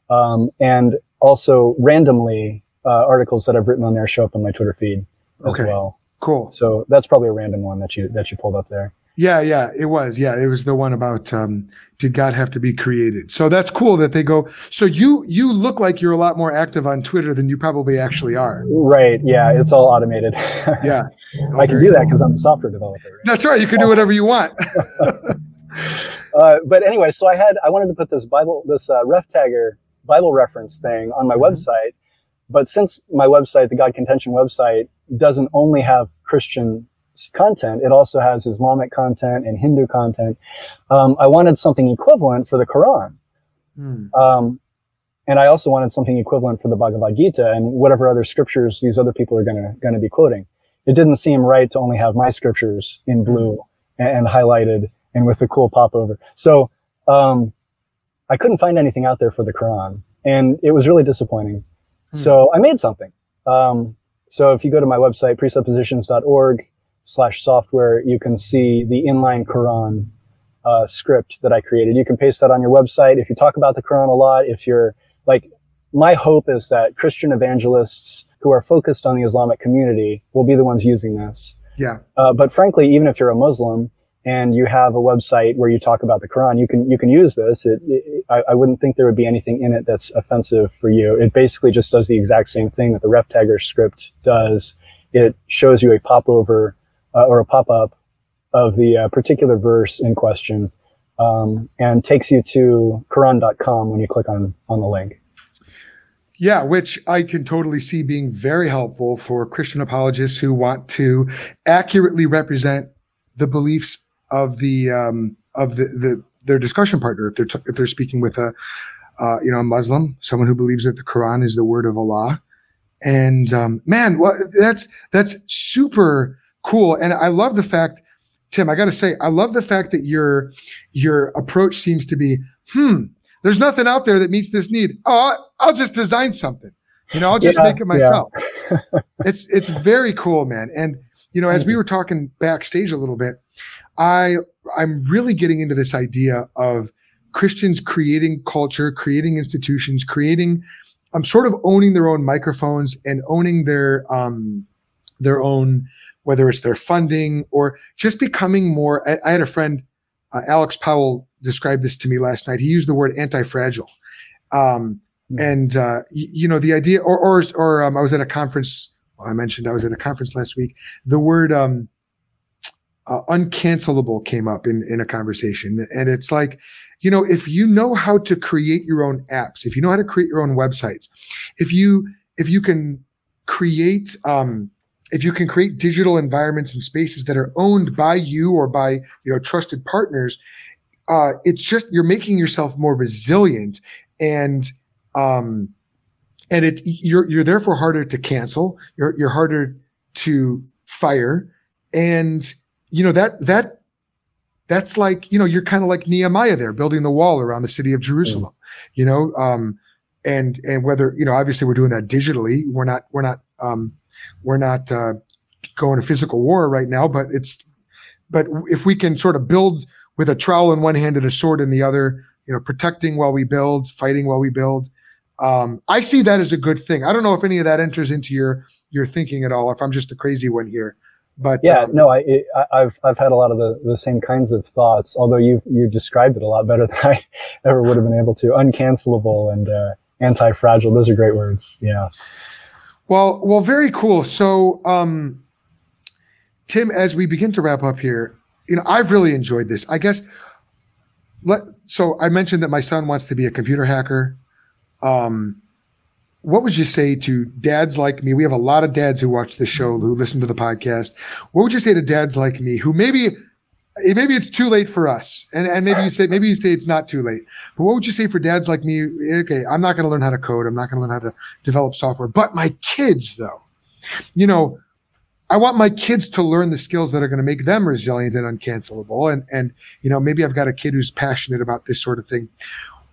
um, and also randomly uh, articles that I've written on there show up in my Twitter feed as okay. well. Cool. So that's probably a random one that you that you pulled up there. Yeah, yeah, it was. Yeah, it was the one about um, did God have to be created? So that's cool that they go. So you you look like you're a lot more active on Twitter than you probably actually are. Right. Yeah, it's all automated. [LAUGHS] yeah, I can do that because I'm a software developer. Right? That's right. You can do whatever you want. [LAUGHS] uh, but anyway, so I had I wanted to put this Bible this uh, ref tagger Bible reference thing on my mm-hmm. website, but since my website, the God Contention website, doesn't only have Christian content. It also has Islamic content and Hindu content. Um, I wanted something equivalent for the Quran. Mm. Um, and I also wanted something equivalent for the Bhagavad Gita and whatever other scriptures these other people are going to, going to be quoting. It didn't seem right to only have my scriptures in blue mm. and, and, highlighted and with a cool popover. So, um, I couldn't find anything out there for the Quran and it was really disappointing. Mm. So I made something. Um, so if you go to my website, presuppositions.org, slash software, you can see the inline Quran uh, script that I created. You can paste that on your website. If you talk about the Quran a lot, if you're like, my hope is that Christian evangelists who are focused on the Islamic community will be the ones using this. Yeah. Uh, but frankly, even if you're a Muslim and you have a website where you talk about the Quran, you can you can use this. It, it, I, I, wouldn't think there would be anything in it that's offensive for you. It basically just does the exact same thing that the ref tagger script does. It shows you a popover uh, or a pop up of the uh, particular verse in question um, and takes you to Quran.com when you click on, on the link. Yeah, which I can totally see being very helpful for Christian apologists who want to accurately represent the beliefs of the um, of the, the their discussion partner if they're t- if they're speaking with a uh, you know a Muslim, someone who believes that the Quran is the word of Allah. And um, man, well, that's that's super cool. And I love the fact, Tim, I got to say, I love the fact that your your approach seems to be, hmm, there's nothing out there that meets this need. Oh, I'll just design something. You know, I'll just yeah, make it myself. Yeah. [LAUGHS] it's it's very cool, man. And you know, as we were talking backstage a little bit, I I'm really getting into this idea of Christians creating culture, creating institutions, creating I'm um, sort of owning their own microphones and owning their um their own whether it's their funding or just becoming more. I, I had a friend, uh, Alex Powell, described this to me last night. He used the word anti-fragile. Um, mm-hmm. And, uh, y- you know, the idea, or, or, or um, I was at a conference, well, I mentioned I was at a conference last week. The word um, uh, uncancelable came up in, in a conversation. And it's like, you know, if you know how to create your own apps, if you know how to create your own websites, if you, if you can create, um, if you can create digital environments and spaces that are owned by you or by you know trusted partners uh, it's just you're making yourself more resilient and um and it you're you're therefore harder to cancel. You're you're harder to fire. And you know that that that's like you know you're kind of like nehemiah there building the wall around the city of jerusalem mm. you know um and and whether you know obviously we're doing that digitally. We're not we're not um we're not uh, going to physical war right now, but it's but if we can sort of build with a trowel in one hand and a sword in the other, you know, protecting while we build, fighting while we build, Um, I see that as a good thing. I don't know if any of that enters into your your thinking at all, or if I'm just the crazy one here. But yeah, um, no, I, I- I've I've had a lot of the, the same kinds of thoughts. Although you you described it a lot better [LAUGHS] than I ever would have been able to. Uncancelable and uh, anti-fragile. Those are great words. Yeah. Well, well, very cool. So, um, Tim, as we begin to wrap up here, you know, I've really enjoyed this. I guess. Let so I mentioned that my son wants to be a computer hacker. Um, what would you say to dads like me? We have a lot of dads who watch the show, who listen to the podcast. What would you say to dads like me who maybe maybe it's too late for us, and and maybe you say maybe you say it's not too late. But what would you say for dads like me? Okay, I'm not going to learn how to code. I'm not going to learn how to develop software. But my kids, though, you know, I want my kids to learn the skills that are going to make them resilient and uncancelable. And and you know, maybe I've got a kid who's passionate about this sort of thing.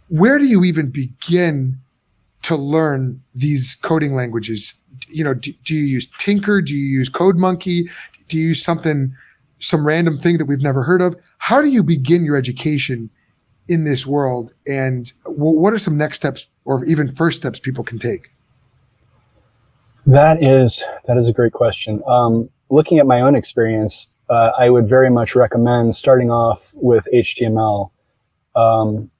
Where do you even begin to learn these coding languages? You know, do, do you use Tynker? Do you use Code Monkey? Do you use something, some random thing that we've never heard of? How do you begin your education in this world? And wh- what are some next steps or even first steps people can take? That is that is a great question. Um, looking at my own experience, uh, I would very much recommend starting off with HTML. Um,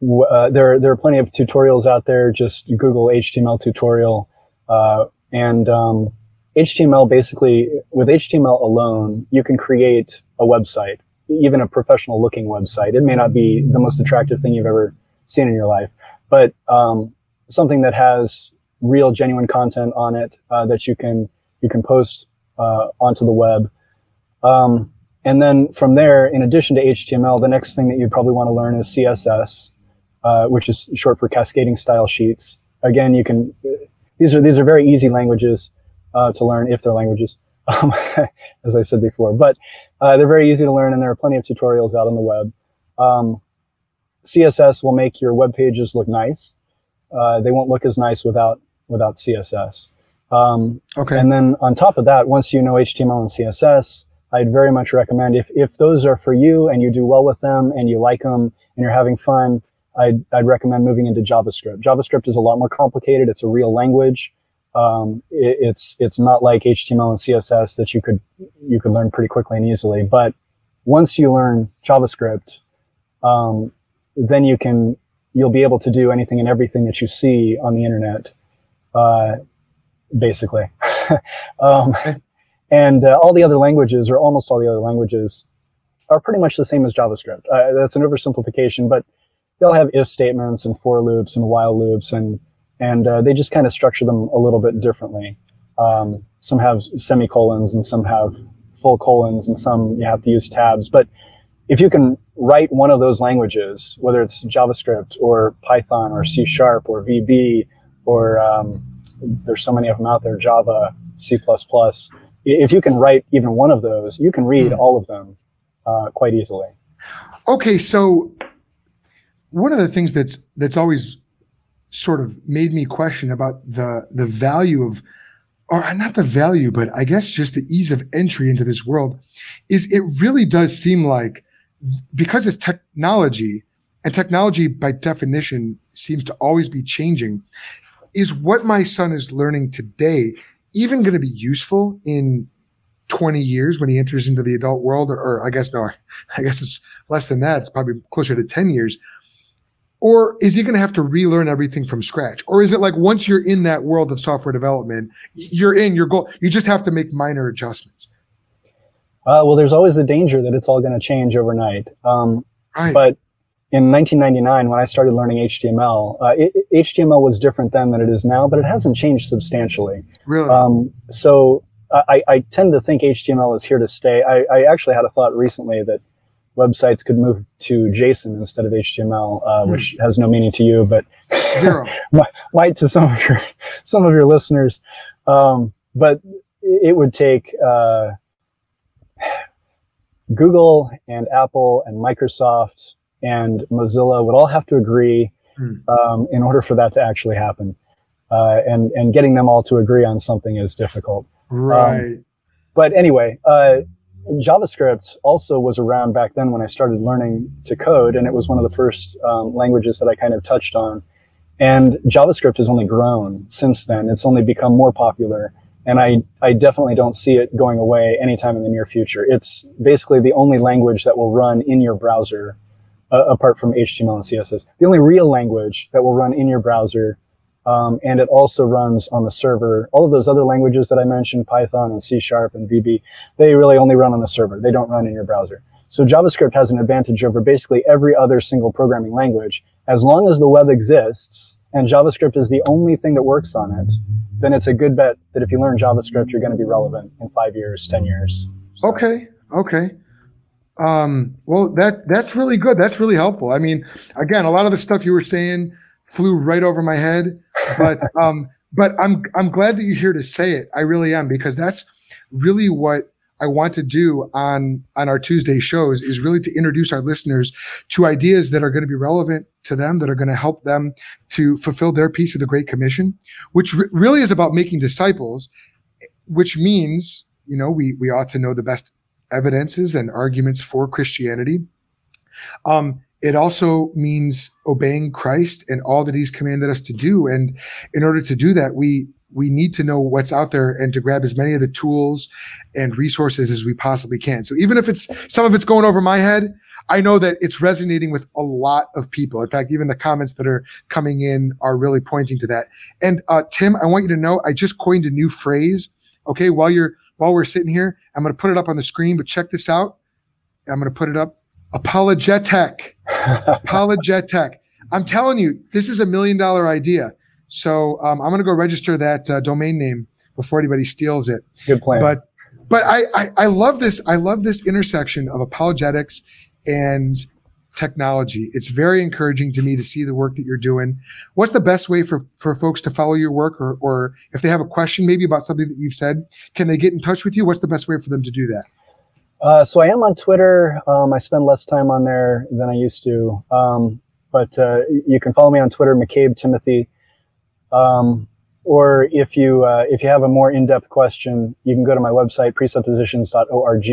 w- uh, there there are plenty of tutorials out there. Just Google HTML tutorial, uh, and um, HTML basically with HTML alone, you can create a website, even a professional looking website. It may not be the most attractive thing you've ever seen in your life, but um, something that has real genuine content on it uh, that you can you can post uh, onto the web. Um, and then from there in addition to html the next thing that you probably want to learn is css uh, which is short for cascading style sheets. Again you can these are these are very easy languages uh, to learn if they're languages [LAUGHS] um, [LAUGHS] as i said before. But uh, they're very easy to learn and there are plenty of tutorials out on the web. Um, css will make your web pages look nice. Uh, they won't look as nice without without CSS. Um, Okay. and then on top of that, once you know HTML and CSS, I'd very much recommend if, if those are for you and you do well with them and you like them and you're having fun, I'd, I'd recommend moving into JavaScript. JavaScript is a lot more complicated. It's a real language. Um, it, it's it's not like HTML and CSS that you could you could learn pretty quickly and easily. But once you learn JavaScript, um, then you can you'll be able to do anything and everything that you see on the internet uh, basically. [LAUGHS] um, and uh, all the other languages, or almost all the other languages, are pretty much the same as JavaScript. Uh, that's an oversimplification, but they'll have if statements and for loops and while loops, and and uh, they just kind of structure them a little bit differently. Um, some have semicolons, and some have full colons, and some you have to use tabs. But if you can write one of those languages, whether it's JavaScript or Python or C Sharp or VB or um, there's so many of them out there, Java, C++. If you can write even one of those, you can read Hmm. all of them uh, quite easily. Okay, so one of the things that's that's always sort of made me question about the the value of or not the value, but I guess just the ease of entry into this world is it really does seem like because it's technology and technology by definition seems to always be changing is what my son is learning today even going to be useful in 20 years when he enters into the adult world? Or, or i guess no [LAUGHS] i guess it's less than that it's probably closer to 10 years. Or is he going to have to relearn everything from scratch? Or is it like once you're in that world of software development you're in your goal you just have to make minor adjustments? Uh, well, there's always the danger that it's all going to change overnight. Um, right. but in 1999, when I started learning HTML, uh, it, it- HTML was different then than it is now, but it hasn't changed substantially. really Um, so I, I tend to think HTML is here to stay. I, I actually had a thought recently that websites could move to JSON instead of HTML, uh, Hmm. which has no meaning to you, but [LAUGHS] zero might to some of your [LAUGHS] some of your listeners. Um, but it would take uh, [SIGHS] Google and Apple and Microsoft and Mozilla would all have to agree Hmm. um, in order for that to actually happen. Uh, and and getting them all to agree on something is difficult. right But anyway, uh, JavaScript also was around back then when I started learning to code, and it was one of the first um, languages that I kind of touched on. And JavaScript has only grown since then. It's only become more popular. And I, I definitely don't see it going away anytime in the near future. It's basically the only language that will run in your browser, uh, apart from HTML and CSS. The only real language that will run in your browser. Um, and it also runs on the server. All of those other languages that I mentioned, Python and C Sharp and VB, they really only run on the server. They don't run in your browser. So JavaScript has an advantage over basically every other single programming language. As long as the web exists and JavaScript is the only thing that works on it, then it's a good bet that if you learn JavaScript, you're going to be relevant in five years, 10 years. So. Okay. Okay. Um, well, that that's really good. That's really helpful. I mean, again, a lot of the stuff you were saying flew right over my head, but [LAUGHS] um, but I'm I'm glad that you're here to say it. I really am because that's really what I want to do on on our Tuesday shows is really to introduce our listeners to ideas that are going to be relevant to them, that are going to help them to fulfill their piece of the Great Commission, which re- really is about making disciples, which means you know we we ought to know the best evidences and arguments for Christianity. Um, it also means obeying Christ and all that He's commanded us to do, and in order to do that, we we need to know what's out there and to grab as many of the tools and resources as we possibly can. So even if it's some of it's going over my head, I know that it's resonating with a lot of people. In fact, even the comments that are coming in are really pointing to that. And uh, Tim, I want you to know I just coined a new phrase. Okay, while you're while we're sitting here, I'm going to put it up on the screen. But check this out. I'm going to put it up. Apologetic. [LAUGHS] Apologetic. I'm telling you, this is a million dollar idea. So um, I'm going to go register that uh, domain name before anybody steals it. Good plan. But but I, I I love this. I love this intersection of apologetics and technology. It's very encouraging to me to see the work that you're doing. What's the best way for, for folks to follow your work or, or if they have a question maybe about something that you've said, can they get in touch with you? What's the best way for them to do that? Uh, so I am on Twitter. Um, I spend less time on there than I used to. Um, but uh, you can follow me on Twitter, McCabe Timothy. Um, or if you uh, if you have a more in-depth question, you can go to my website presuppositions.org,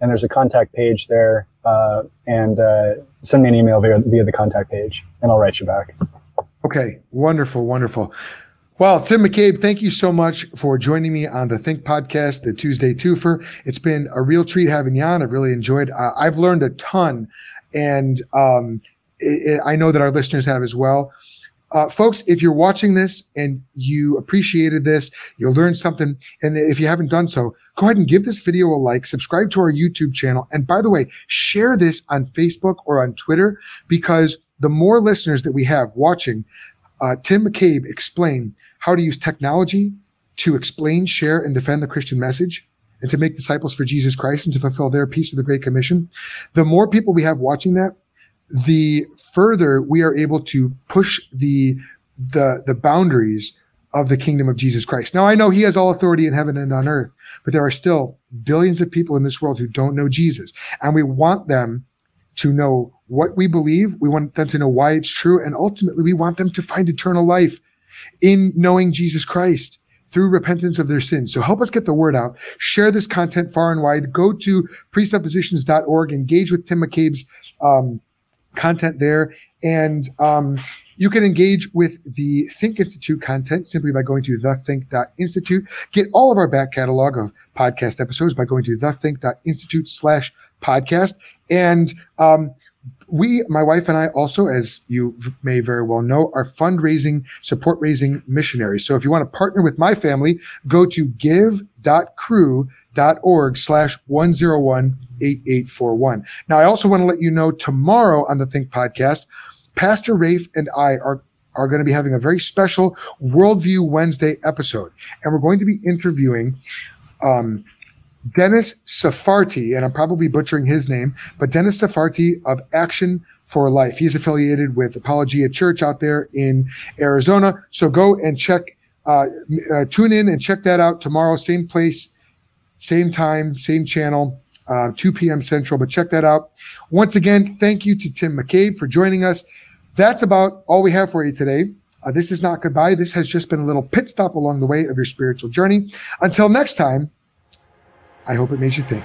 and there's a contact page there, uh, and uh, send me an email via, via the contact page, and I'll write you back. Okay, wonderful, wonderful. Well, Tim McCabe, thank you so much for joining me on the Think Podcast, the Tuesday Twofer. It's been a real treat having you on. I've really enjoyed. Uh, I've learned a ton, and um, it, it, I know that our listeners have as well. Uh, folks, if you're watching this and you appreciated this, you'll learn something. And if you haven't done so, go ahead and give this video a like, subscribe to our YouTube channel. And by the way, share this on Facebook or on Twitter because the more listeners that we have watching, uh, Tim McCabe explain how to use technology to explain, share, and defend the Christian message and to make disciples for Jesus Christ and to fulfill their piece of the Great Commission. The more people we have watching that, the further we are able to push the the the boundaries of the kingdom of Jesus Christ. Now I know he has all authority in heaven and on earth, but there are still billions of people in this world who don't know Jesus, and we want them to know what we believe. We want them to know why it's true, and ultimately we want them to find eternal life in knowing Jesus Christ through repentance of their sins. So help us get the word out. Share this content far and wide. Go to presuppositions.org. Engage with Tim McCabe's um, content there. And um, you can engage with the Think Institute content simply by going to thethink.institute. Get all of our back catalog of podcast episodes by going to thethink.institute slash podcast. And um, we, my wife and I also, as you may very well know, are fundraising, support raising missionaries. So if you want to partner with my family, go to give.cru.org slash 101 8841. Now, I also want to let you know tomorrow on the Think podcast, Pastor Rafe and I are are going to be having a very special Worldview Wednesday episode. And we're going to be interviewing um, Dennis Safarti, and I'm probably butchering his name, but Dennis Safarti of Action for Life. He's affiliated with Apologia Church out there in Arizona. So go and check, uh, uh, tune in and check that out tomorrow, same place, same time, same channel uh, 2 p.m. Central. But check that out. Once again, thank you to Tim McCabe for joining us. That's about all we have for you today. Uh, this is not goodbye. This has just been a little pit stop along the way of your spiritual journey. Until next time, I hope it made you think.